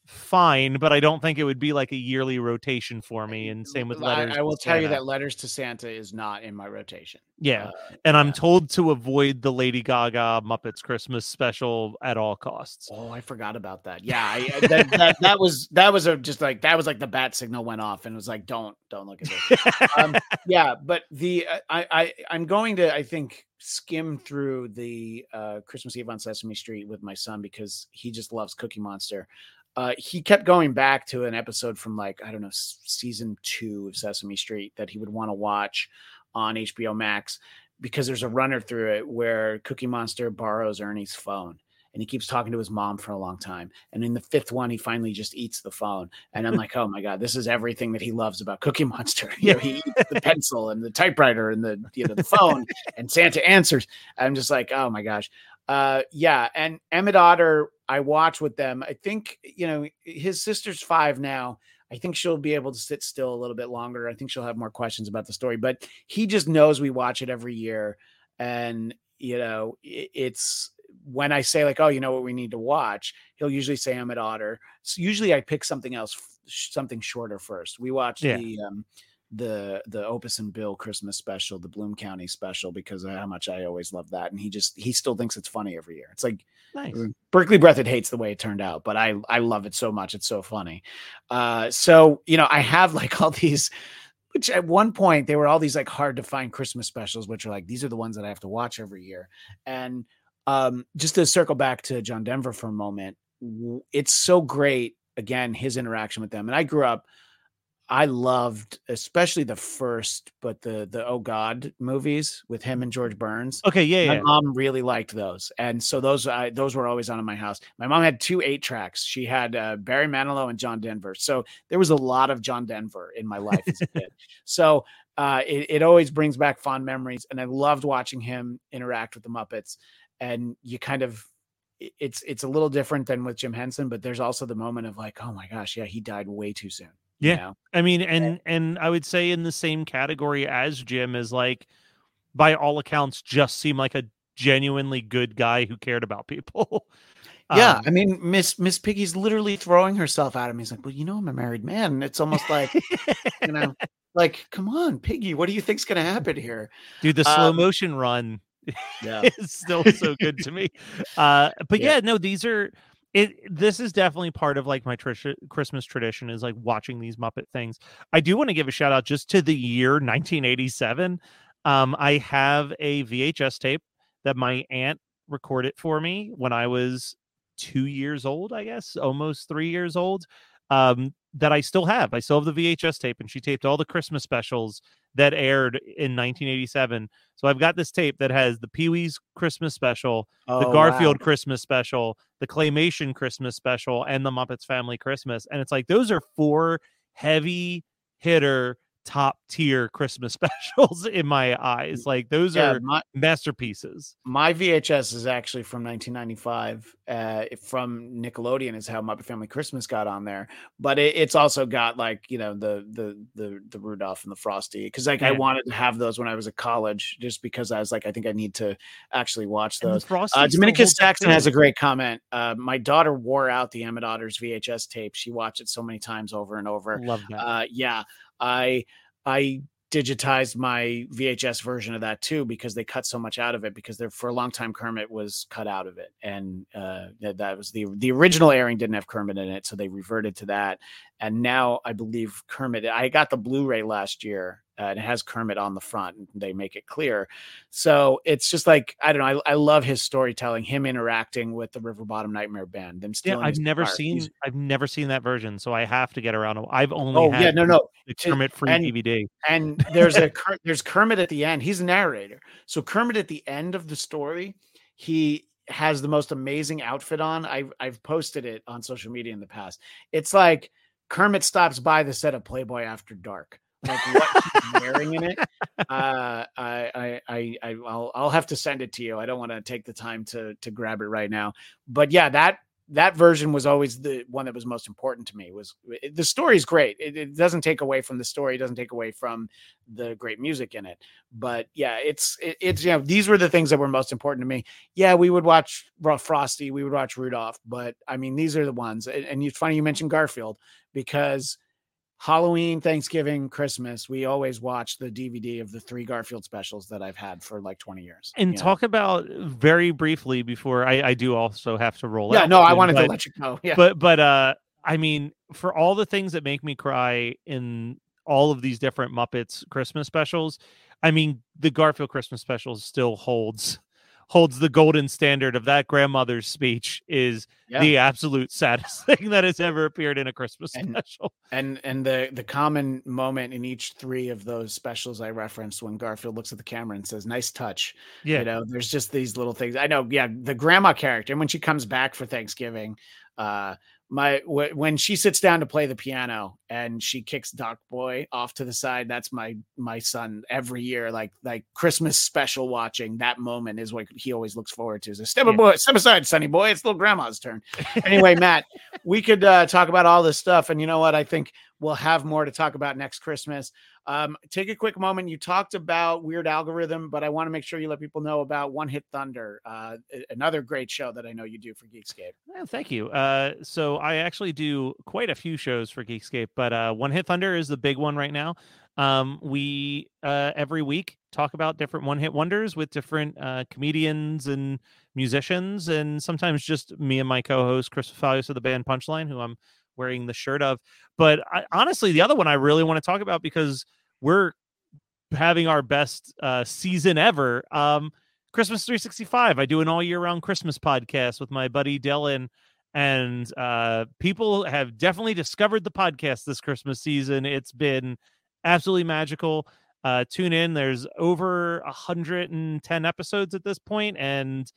fine, but I don't think it would be like a yearly rotation for me. And same with letters. I, I will tell you that letters to Santa is not in my rotation. Yeah, uh, and yeah. I'm told to avoid the Lady Gaga Muppets Christmas special at all costs. Oh, I forgot about that. Yeah, I, that, that, that was that was a, just like that was like the bat signal went off and it was like don't don't look at this. um, (laughs) yeah, but the uh, I I I'm going to I think skim through the uh, Christmas Eve on Sesame Street with my son because he just loves Cookie Monster uh, he kept going back to an episode from like I don't know season two of Sesame Street that he would want to watch on HBO Max because there's a runner through it where Cookie Monster borrows Ernie's phone and he keeps talking to his mom for a long time. And in the fifth one, he finally just eats the phone. And I'm (laughs) like, oh my god, this is everything that he loves about Cookie Monster. (laughs) You know, he eats the pencil and the typewriter and the you know the phone, (laughs) and Santa answers. I'm just like, oh my gosh. Uh, yeah, and Emmet Otter, I watch with them. I think you know his sister's five now. I think she'll be able to sit still a little bit longer. I think she'll have more questions about the story, but he just knows we watch it every year, and you know it's when I say like, oh, you know what we need to watch, he'll usually say Emmet Otter. So usually I pick something else, something shorter first. We watch yeah. the um, the the Opus and Bill Christmas special, the Bloom County special, because of how much I always love that. And he just he still thinks it's funny every year. It's like nice. Berkeley Breathed hates the way it turned out, but I I love it so much. It's so funny. Uh, so you know, I have (laughs) like all these. Which at one point they were all these like hard to find Christmas specials, which are like these are the ones that I have to watch every year. And um, just to circle back to John Denver for a moment, it's so great. Again, his interaction with them, and I grew up I loved especially the first, but the the Oh God movies with him and George Burns. Okay, yeah, my yeah. mom really liked those, and so those I, those were always on in my house. My mom had two eight tracks. She had uh, Barry Manilow and John Denver, so there was a lot of John Denver in my life as a kid. (laughs) So uh, it, it always brings back fond memories, and I loved watching him interact with the Muppets. And you kind of it's it's a little different than with Jim Henson, but there's also the moment of like, oh my gosh, yeah, he died way too soon. Yeah. You know? I mean, and and I would say in the same category as Jim is like by all accounts just seemed like a genuinely good guy who cared about people. (laughs) yeah, um, I mean, Miss Miss Piggy's literally throwing herself at him. He's like, "Well, you know, I'm a married man." It's almost like, you (laughs) know, like, come on, Piggy, what do you think's going to happen here, dude? The slow um, motion run (laughs) yeah. is still so good to me. Uh, but yeah. yeah, no, these are it this is definitely part of like my tr- christmas tradition is like watching these muppet things. I do want to give a shout out just to the year 1987 um i have a vhs tape that my aunt recorded for me when i was two years old i guess almost three years old um that i still have. I still have the vhs tape and she taped all the christmas specials that aired in 1987 so I've got this tape that has the Pee Wee's Christmas special, oh, the Garfield wow. Christmas special, the Claymation Christmas special, and the Muppets Family Christmas. And it's like those are four heavy hitter top tier Christmas (laughs) specials in my eyes. Like those yeah, are my, masterpieces. My VHS is actually from 1995. Uh, from Nickelodeon is how Muppet Family Christmas got on there, but it, it's also got like you know the the the the Rudolph and the Frosty because like yeah. I wanted to have those when I was at college just because I was like I think I need to actually watch those. Uh, Dominica Saxon has a great comment. Uh, my daughter wore out the Emmet Otter's VHS tape. She watched it so many times over and over. Love that. Uh, yeah. I I digitized my VHS version of that too because they cut so much out of it because there for a long time Kermit was cut out of it. And uh, that, that was the the original airing didn't have Kermit in it so they reverted to that. And now I believe Kermit I got the Blu-ray last year uh, and it has Kermit on the front. And they make it clear. So it's just like I don't know. I, I love his storytelling, him interacting with the River Bottom Nightmare Band. Them yeah, I've never car. seen. He's, I've never seen that version, so I have to get around. I've only oh yeah no no the Kermit free and, DVD. And there's a there's Kermit at the end. He's a narrator. So Kermit at the end of the story, he has the most amazing outfit on. I've I've posted it on social media in the past. It's like Kermit stops by the set of Playboy After Dark. Like what he's wearing in it. Uh, I, I, I, I'll, I'll have to send it to you. I don't want to take the time to to grab it right now. But yeah, that that version was always the one that was most important to me was it, the story is great it, it, doesn't take away from the story it doesn't take away from the great music in it but yeah it's it, it's you know these were the things that were most important to me yeah we would watch frosty we would watch rudolph but i mean these are the ones and, and it's funny you mentioned garfield because Halloween, Thanksgiving, Christmas, we always watch the DVD of the three Garfield specials that I've had for like 20 years. And talk know? about very briefly before I, I, do also have to roll out yeah, no, I wanted but, to let you know. Yeah. But but uh I mean, for all the things that make me cry in all of these different Muppets Christmas specials, I mean, the Garfield Christmas specials still holds holds the golden standard of that grandmother's speech is yeah. the absolute saddest (laughs) thing that has ever appeared in a Christmas and, special. And and the the common moment in each three of those specials I referenced when Garfield looks at the camera and says, "Nice touch." Yeah, you know, there's just these little things. I know. Yeah, the grandma character, and when she comes back for Thanksgiving, uh, my w- when she sits down to play the piano and she kicks Doc Boy off to the side, that's my my son every year. Like like Christmas special watching that moment is what he always looks forward to. Is step yeah. boy, step aside, Sonny boy. It's little grandma's turn. anyway, Matt, (laughs) we could uh, talk about all this stuff, and you know what? I think we'll have more to talk about next Christmas. Um, take a quick moment. You talked about Weird Algorithm, but I want to make sure you let people know about One Hit Thunder, uh, another great show that I know you do for Geekscape. Well, thank you. Uh, so I actually do quite a few shows for Geekscape, but uh, One Hit Thunder is the big one right now. Um, we uh, every week talk about different one hit wonders with different uh, comedians and musicians, and sometimes just me and my co host, Chris Falios of the band Punchline, who I'm wearing the shirt of. But I, honestly, the other one I really want to talk about because we're having our best uh, season ever. Um, Christmas 365. I do an all year round Christmas podcast with my buddy Dylan, and uh, people have definitely discovered the podcast this Christmas season. It's been absolutely magical. Uh, tune in. There's over 110 episodes at this point, and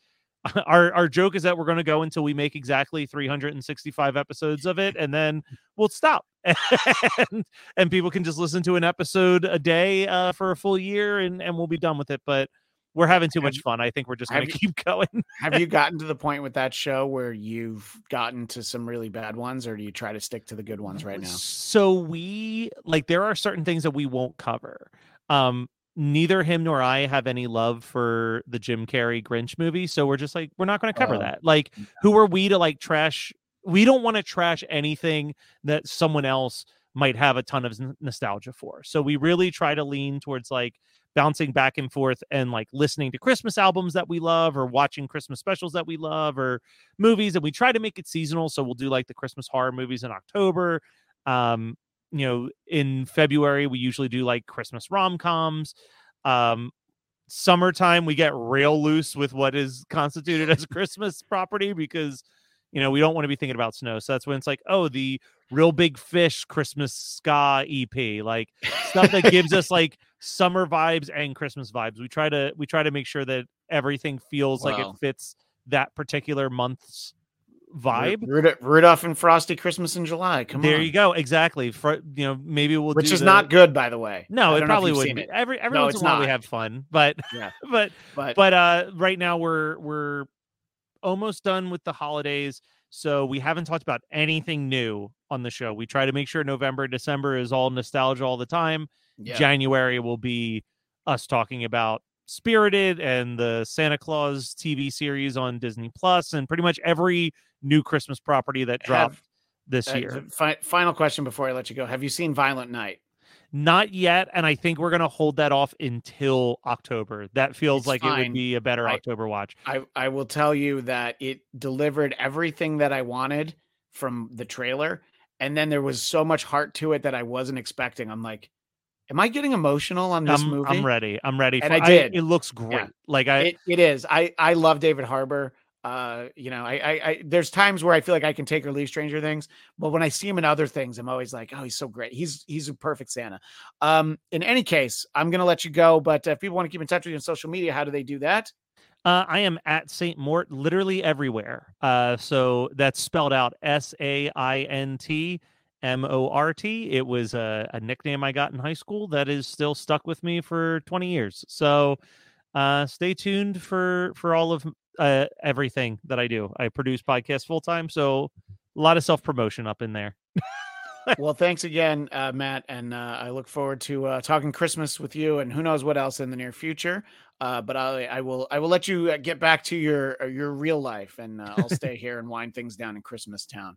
(laughs) our our joke is that we're going to go until we make exactly 365 episodes of it and then we'll stop (laughs) and, and people can just listen to an episode a day uh, for a full year and and we'll be done with it but we're having too much fun. I think we're just going (laughs) to keep going. have you gotten to the point with that show where you've gotten to some really bad ones, or do you try to stick to the good ones right now? So we like there are certain things that we won't cover. Um, neither him nor I have any love for the Jim Carrey Grinch movie, so we're just like we're not going to cover uh, that. Like, who are we to like trash? We don't want to trash anything that someone else might have a ton of nostalgia for. So we really try to lean towards like bouncing back and forth and like listening to Christmas albums that we love or watching Christmas specials that we love or movies and we try to make it seasonal so we'll do like the Christmas horror movies in October um you know, in February we usually do like Christmas rom coms. Um, summertime we get real loose with what is constituted as (laughs) Christmas property because you know we don't want to be thinking about snow. So that's when it's like, oh, the real big fish Christmas ska EP, like stuff that gives us (laughs) like summer vibes and Christmas vibes. We try to we try to make sure that everything feels wow. like it fits that particular month's vibe. Rudolph, Rudolph and Frosty Christmas in July. Come there on. There you go. Exactly. For, you know, maybe we'll which is the... not good, by the way. No, it probably wouldn't. It. Every every no, once in a while we have fun, but yeah, (laughs) but but but uh, right now we're we're almost done with the holidays, so we haven't talked about anything new on the show. We try to make sure November, December is all nostalgia all the time. Yeah. January will be us talking about Spirited and the Santa Claus TV series on Disney Plus, and pretty much every new Christmas property that dropped Have, this uh, year. Fi- final question before I let you go: Have you seen Violent Night? Not yet, and I think we're going to hold that off until October. That feels it's like fine. it would be a better I, October watch. I, I will tell you that it delivered everything that I wanted from the trailer, and then there was so much heart to it that I wasn't expecting. I'm like, Am I getting emotional on this I'm, movie? I'm ready. I'm ready. For, and I did. I, it looks great. Yeah. Like I, it, it is. I I love David Harbour. Uh, you know, I, I, I, there's times where I feel like I can take or leave Stranger Things, but when I see him in other things, I'm always like, oh, he's so great. He's he's a perfect Santa. Um, in any case, I'm gonna let you go. But if people want to keep in touch with you on social media, how do they do that? Uh, I am at Saint Mort, literally everywhere. Uh, so that's spelled out S A I N T M O R T. It was a, a, nickname I got in high school that is still stuck with me for 20 years. So uh, stay tuned for for all of uh, everything that I do. I produce podcasts full time, so a lot of self promotion up in there. (laughs) well, thanks again, uh, Matt, and uh, I look forward to uh, talking Christmas with you, and who knows what else in the near future. Uh, but I, I will, I will let you uh, get back to your uh, your real life, and I'll stay here and wind things down in Christmas Town.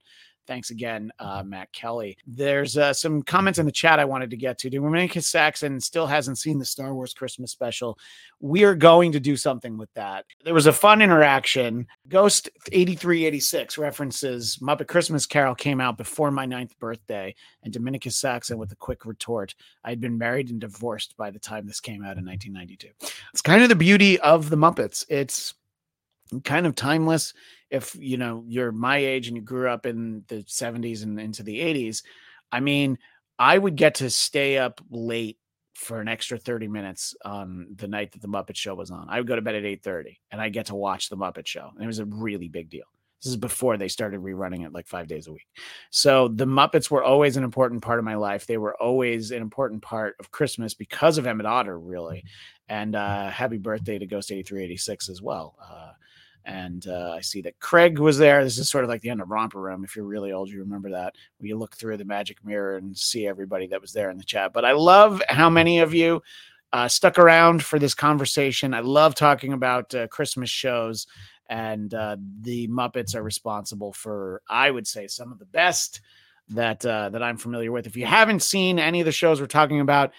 Thanks again, uh, Matt Kelly. There's uh, some comments in the chat I wanted to get to. Dominica Saxon still hasn't seen the Star Wars Christmas special. We are going to do something with that. There was a fun interaction. Ghost 8386 references Muppet Christmas Carol came out before my ninth birthday, and Dominica Saxon with a quick retort I had been married and divorced by the time this came out in 1992. It's kind of the beauty of the Muppets. It's kind of timeless. If you know you're my age and you grew up in the 70s and into the 80s i mean i would get to stay up late for an extra 30 minutes on the night that the muppet show was on. I would go to bed at 8.30 and i get to watch the muppet show and it was a really big deal this is before they started rerunning it like five days a week. So the Muppets were always an important part of my life. They were always an important part of Christmas because of Emmet Otter, really. And uh, happy birthday to Ghost 8386 as well. Uh, and uh, I see that Craig was there. This is sort of like the end of Romper Room. If you're really old, you remember that. Where you look through the magic mirror and see everybody that was there in the chat. But I love how many of you uh, stuck around for this conversation. I love talking about uh, Christmas shows, and uh, the Muppets are responsible for, I would say, some of the best that uh, that I'm familiar with. If you haven't seen any of the shows we're talking about,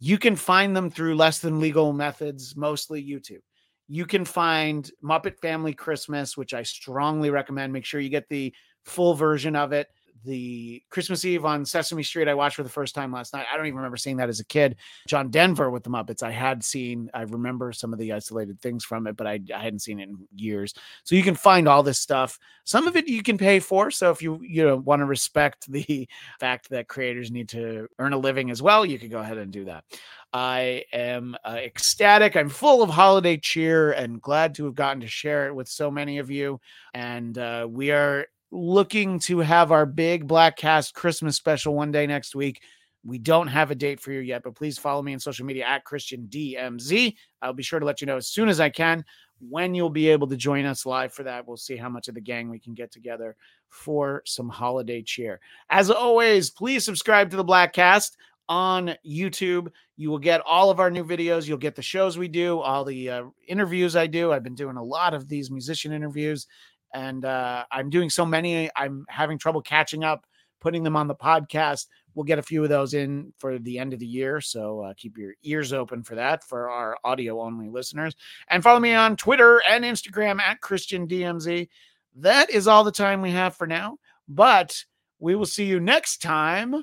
you can find them through less than legal methods, mostly YouTube you can find Muppet Family Christmas, which I strongly recommend. Make sure you get the full version of it. The Christmas Eve on Sesame Street, I watched for the first time last night. I don't even remember seeing that as a kid. John Denver with the Muppets, I had seen, I remember some of the isolated things from it, but I, I hadn't seen it in years. So you can find all this stuff. Some of it you can pay for. So if you you know want to respect the (laughs) fact that creators need to earn a living as well, you could go ahead and do that. I am uh, ecstatic. I'm full of holiday cheer and glad to have gotten to share it with so many of you. And uh, we are looking to have our big Bladtcast Christmas special one day next week. We don't have a date for you yet, but please follow me on social media at Christian DMZ. I'll be sure to let you know as soon as I can when you'll be able to join us live for that. We'll see how much of the gang we can get together for some holiday cheer. As always, please subscribe to the Bladtcast on YouTube. You will get all of our new videos. You'll get the shows we do, all the uh, interviews I do. I've been doing a lot of these musician interviews, and uh, I'm doing so many. I'm having trouble catching up, putting them on the podcast. We'll get a few of those in for the end of the year. So uh, keep your ears open for that for our audio only listeners. And follow me on Twitter and Instagram at Christian DMZ. That is all the time we have for now, but we will see you next time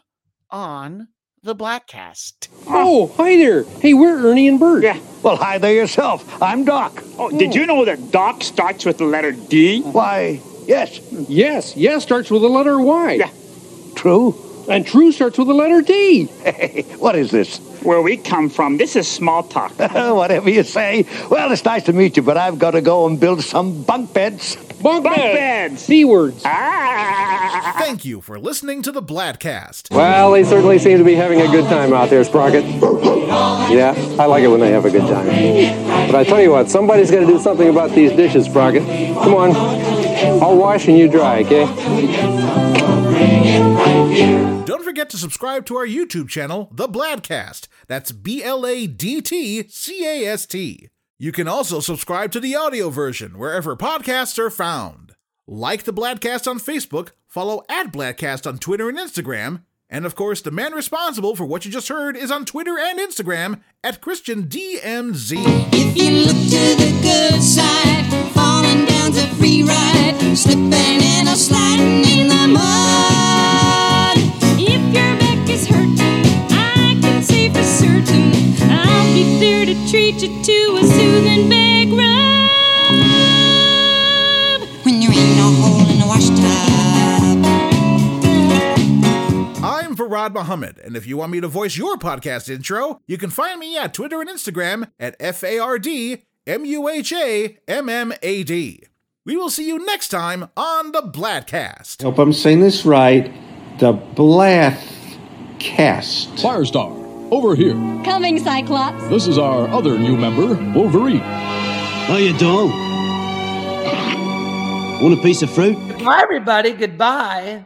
on the Bladtcast. Oh, hi there. Hey, we're Ernie and Bert. Yeah. Well, hi there yourself. I'm Doc. Oh, did you know that Doc starts with the letter D? Why, yes. Yes, yes starts with the letter Y. Yeah. True. And true starts with the letter D. Hey, what is this? Where we come from, this is small talk. (laughs) Whatever you say. Well, it's nice to meet you, but I've got to go and build some bunk beds. Bunk, Bunk beds. beds. C words. Ah! Thank you for listening to the Bladtcast. Well, they certainly seem to be having a good time out there, Sprocket. Yeah, I like it when they have a good time. But I tell you what, somebody's got to do something about these dishes, Sprocket. Come on. I'll wash and you dry, okay? Don't forget to subscribe to our YouTube channel, The Bladtcast. That's B L A D T C A S T. You can also subscribe to the audio version wherever podcasts are found. Like the Bladtcast on Facebook, follow at Bladtcast on Twitter and Instagram, and of course, the man responsible for what you just heard is on Twitter and Instagram at ChristianDMZ. If you look to the good side, falling down's a free ride, slipping and sliding in the mud. Be there to treat you to a soothing back rub. When there ain't no hole in the wash tub. I'm Farad Muhammad, and if you want me to voice your podcast intro, you can find me at Twitter and Instagram at F A R D M U H A M M A D. We will see you next time on the Bladtcast. Hope I'm saying this right. The Blath Cast. Firestar, over here. Coming, Cyclops. This is our other new member, Wolverine. How you doing? Want a piece of fruit? Bye, everybody. Goodbye.